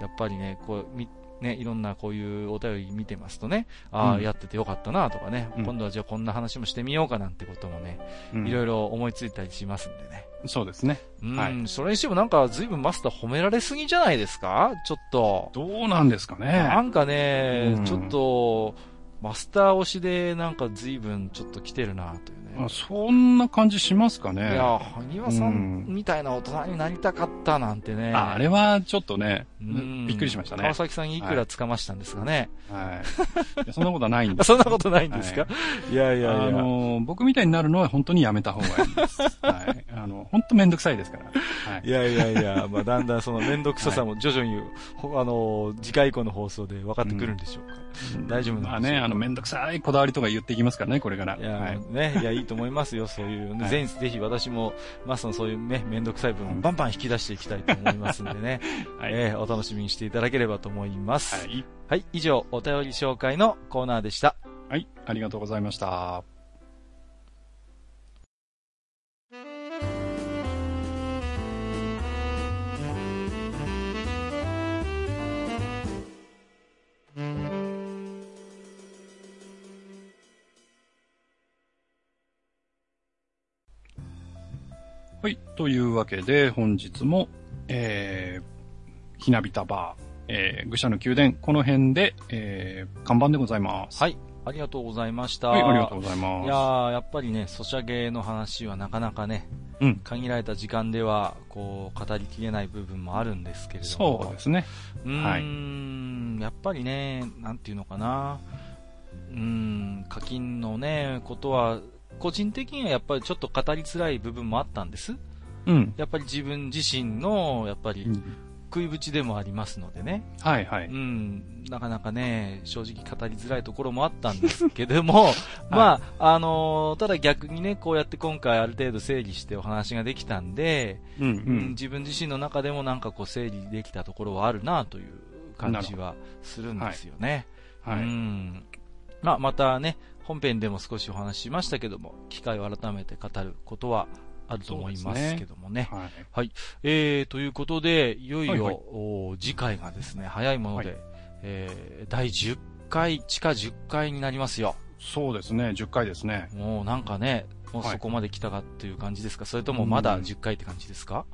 やっぱりね、こう、み、ね、いろんなこういうお便り見てますとね、ああ、うんやっててよかったなとかね、うん今度はじゃあこんな話もしてみようかなんてこともね、うんいろいろ思いついたりしますんでね。そうですね。うん、はいそれにしてもなんか随分マスター褒められすぎじゃないですか？ちょっと。どうなんですかね。なんかね、うんちょっと、マスター推しでなんか随分ちょっと来てるなというね。あそんな感じしますかね。いや、埴輪さんうんみたいな大人になりたかったなんてね。ああれはちょっとね、うんびっくりしましたね。川崎さんにいくらつかましたんですかね。はい。いやそんなことはないんです。<laughs> そんなことないんですか、、はいやいやいや。あの、僕みたいになるのは本当にやめた方がいいです。はい。あの、本当めんどくさいですから。はいい。やいやいや、<laughs> まあだんだんその面倒くささも徐々に、ほあの、次回以降の放送で分かってくるんでしょうか。大丈夫なね、あの、めんどくさいこだわりとか言っていきますからね、これから。いや、はい。ね、いや、いいと思いますよ、そういう。はいぜひ、ぜひ私も、マスターのそういうね、めんどくさい部分をバンバン引き出していきたいと思いますんでね。<laughs> はいえーお楽しみにしていただければと思います。はい。はい、以上、お便り紹介のコーナーでした。はい。ありがとうございました。はい。というわけで、本日も、えー、ひなびたバー、えー、愚者の宮殿、この辺で、えー、看板でございます。はい、ありがとうございました。はい、ありがとうございます。いやー、やっぱりね、ソシャゲの話はなかなかね、うん限られた時間では、こう、語りきれない部分もあるんですけれども。そうですね。うーん、やっぱりね、なんていうのかな。うーん、課金のね、ことは、個人的にはやっぱりちょっと語りづらい部分もあったんです。うん。やっぱり自分自身の、やっぱり、食い縁でもありますのでね。はいはい。うん、なかなかね、正直語りづらいところもあったんですけども、<laughs> まあ、あのーただ逆にね、こうやって今回ある程度整理してお話ができたんで、うんううんん。自分自身の中でもなんかこう整理できたところはあるなという感じはするんですよね。はい。うん。まあ、またね、本編でも少しお話ししましたけども、機会を改めて語ることはあると思いますけどもね。はい。えー、ということで、いよいよ、はいはい。お次回がですね、早いもので、はい。えー、第10回、地下10回になりますよ。そうですね、10回ですね。もうなんかね、もうはい。そこまで来たかっていう感じですか、それともまだうん10回って感じですか、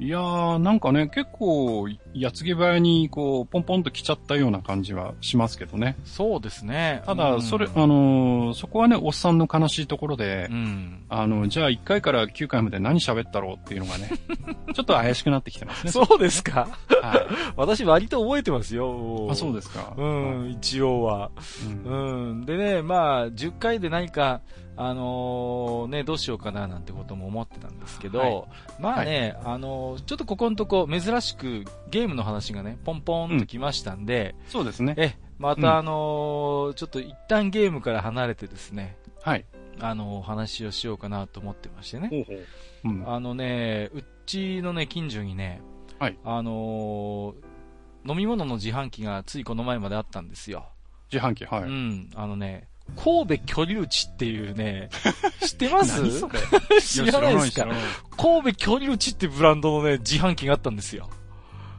いやー、なんかね、結構、矢継ぎ早に、こう、ポンポンと来ちゃったような感じはしますけどね。そうですね。ただ、うんそれ、あのーそこはね、おっさんの悲しいところでう、ん。あの、じゃあ1回から9回まで何喋ったろうっていうのがね、<laughs> ちょっと怪しくなってきてますね。そうですか？はい。私割と覚えてますよ。あ、そうですか。うん、一応は。うんうん。でね、まあ、10回で何か、あのーね、どうしようかななんてことも思ってたんですけど、はいまあね、あのーちょっとここのとこ珍しくゲームの話がね、ポンポンときましたんで、そうですね。え、まうんたあのーちょっと一旦ゲームから離れてですね、はい。あのーお話をしようかなと思ってましてね。ほうほう。うん。あのね、うちのね、近所にね、はいあのー飲み物の自販機がついこの前まであったんですよ。自販機、はい。うん、あのね、神戸居留地っていうね、<laughs> 知ってます？<laughs> 知らないですか？神戸居留地ってブランドのね、自販機があったんですよ。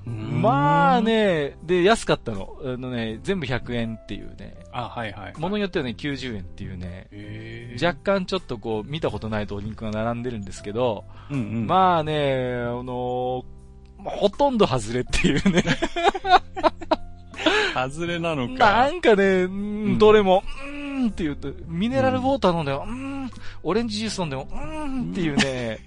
まあ。ね、で、安かったの。あのね、全部100円っていうね、あ、はいはい。ものによってはね、90円っていうね、若干ちょっとこう、見たことないドリンクが並んでるんですけど、うんうん。まあね、あのまあほとんど外れっていうね。<laughs> 外れなのなか。んかね、どれも、うーんって言うと、ミネラルウォーター飲んでも、うーん、オレンジジュース飲んでも、うーんっていうね、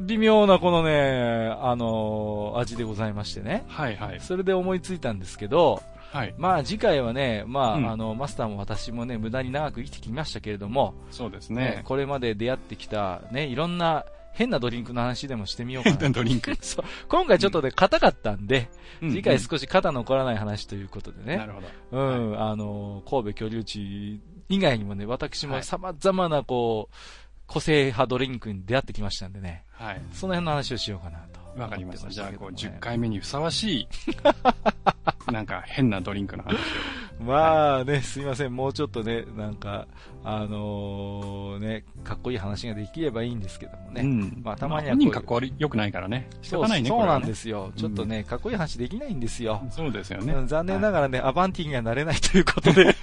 微妙なこのね、あのー味でございましてね。はいはい。それで思いついたんですけど、はい。まあ次回はね、まあ、うんあの、マスターも私もね、無駄に長く生きてきましたけれども、そうですねね。これまで出会ってきたね、いろんな変なドリンクの話でもしてみようかな。変なドリンク。<laughs> そう今回ちょっとね、硬かったんで、次回うん少し肩残らない話ということでね。なるほど。うん、あの、神戸居留地以外にもね、私もはい様々なこう、個性派ドリンクに出会ってきましたんでね、はい。その辺の話をしようかなと。わかりました。<laughs> じゃあ、こう、10回。回目にふさわしい、<laughs> なんか変なドリンクの話を。まあね、すいません、もうちょっとね、なんか、あのーね、かっこいい話ができればいいんですけどもね。うん。まあたまにはこういう本人かっこ悪い、良くないからね。仕そう方ないね、。そうなんですすよ。ちょっとね、かっこいい話できないんですよ。そうですよねうん。残念なががらね、アバンティにはなれないということで。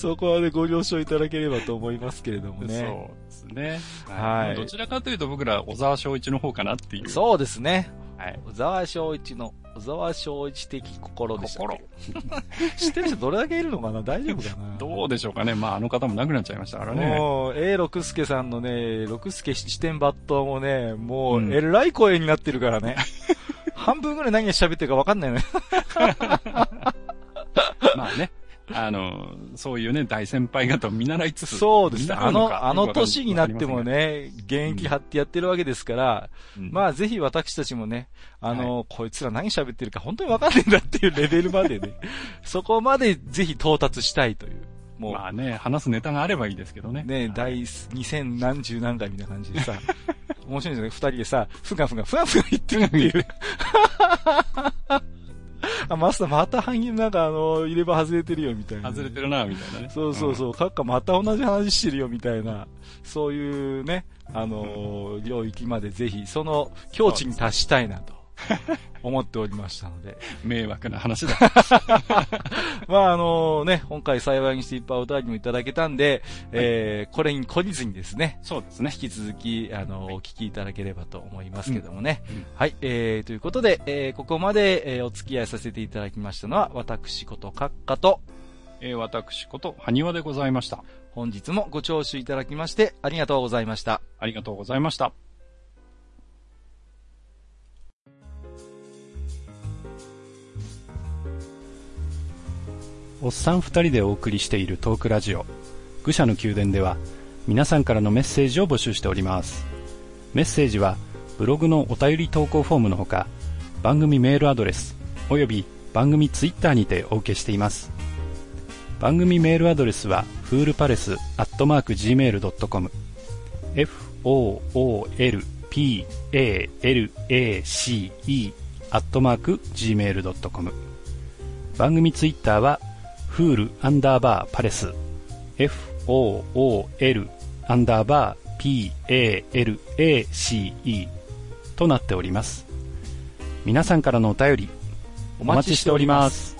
そこはね、ご了承いただければと思いますけれどもね。そうですね。はいどちらかというと僕ら小沢昭一の方かなっていう。そうですね。はい。小沢昭一の、小沢昭一的心でしたっ心け。<laughs> 知ってる人どれだけいるのかな？大丈夫かな？<laughs> どうでしょうかね。まあ、あの方も亡くなっちゃいましたからね。もう、A 六助さんのね、六助七点抜刀もね、もう、うんえらい声になってるからね。<laughs> 半分ぐらい何が喋ってるか分かんないよね。まあね。あの、そういうね、大先輩方を見習いつつ。そうですね。あのあの年になっても。ね、現役張ってやってるわけですから、うんまあぜひ私たちもね、あの、こいつら何喋ってるか本当に分かんないんだっていうレベルまでね、<laughs> そこまでぜひ到達したいという。もう、まあね、話すネタがあればいいですけどね。ね、第2000何十何回みたいな感じでさ、面白いんですよね。二人でさ、ふがふが、ふがふが言ってるっていう。あ、マスターまた半銀なんかあの、入れ歯外れてるよみたいな。外れてるな、みたいなね。そうそうそう、カッカまた同じ話してるよみたいな、そういうね、あのー領域までぜひ、その境地に達したいなと <laughs> 思っておりましたので。うん。迷惑な話だ。<laughs> まああのね、今回幸いにしていっぱいお便りもいただけたんで、えー、これに懲りずにですね、そうですね。引き続き、あの、お聞きいただければと思いますけどもね。うんうんはい、えー、ということで、えー、ここまで、えー、お付き合いさせていただきましたのは、私こと閣下と、えー私こと、埴輪でございました。本日もご聴取いただきまして、ありがとうございました。ありがとうございました。おっさん二人でお送りしているトークラジオ、愚者の宮殿では、皆さんからのメッセージを募集しております。メッセージは、ブログのお便り投稿フォームのほか、番組メールアドレス、および番組ツイッターにてお受けしています。番組メールアドレスは、フールパレスアットマーク Gmail.com、f-o-o-l-p-a-l-a-c-e アットマーク Gmail.com 番組ツイッターは、フールアンダーバーパレス、f-o-o-l アンダーバー p-a-l-a-c-e となっております。皆さんからのお便り、お待ちしております。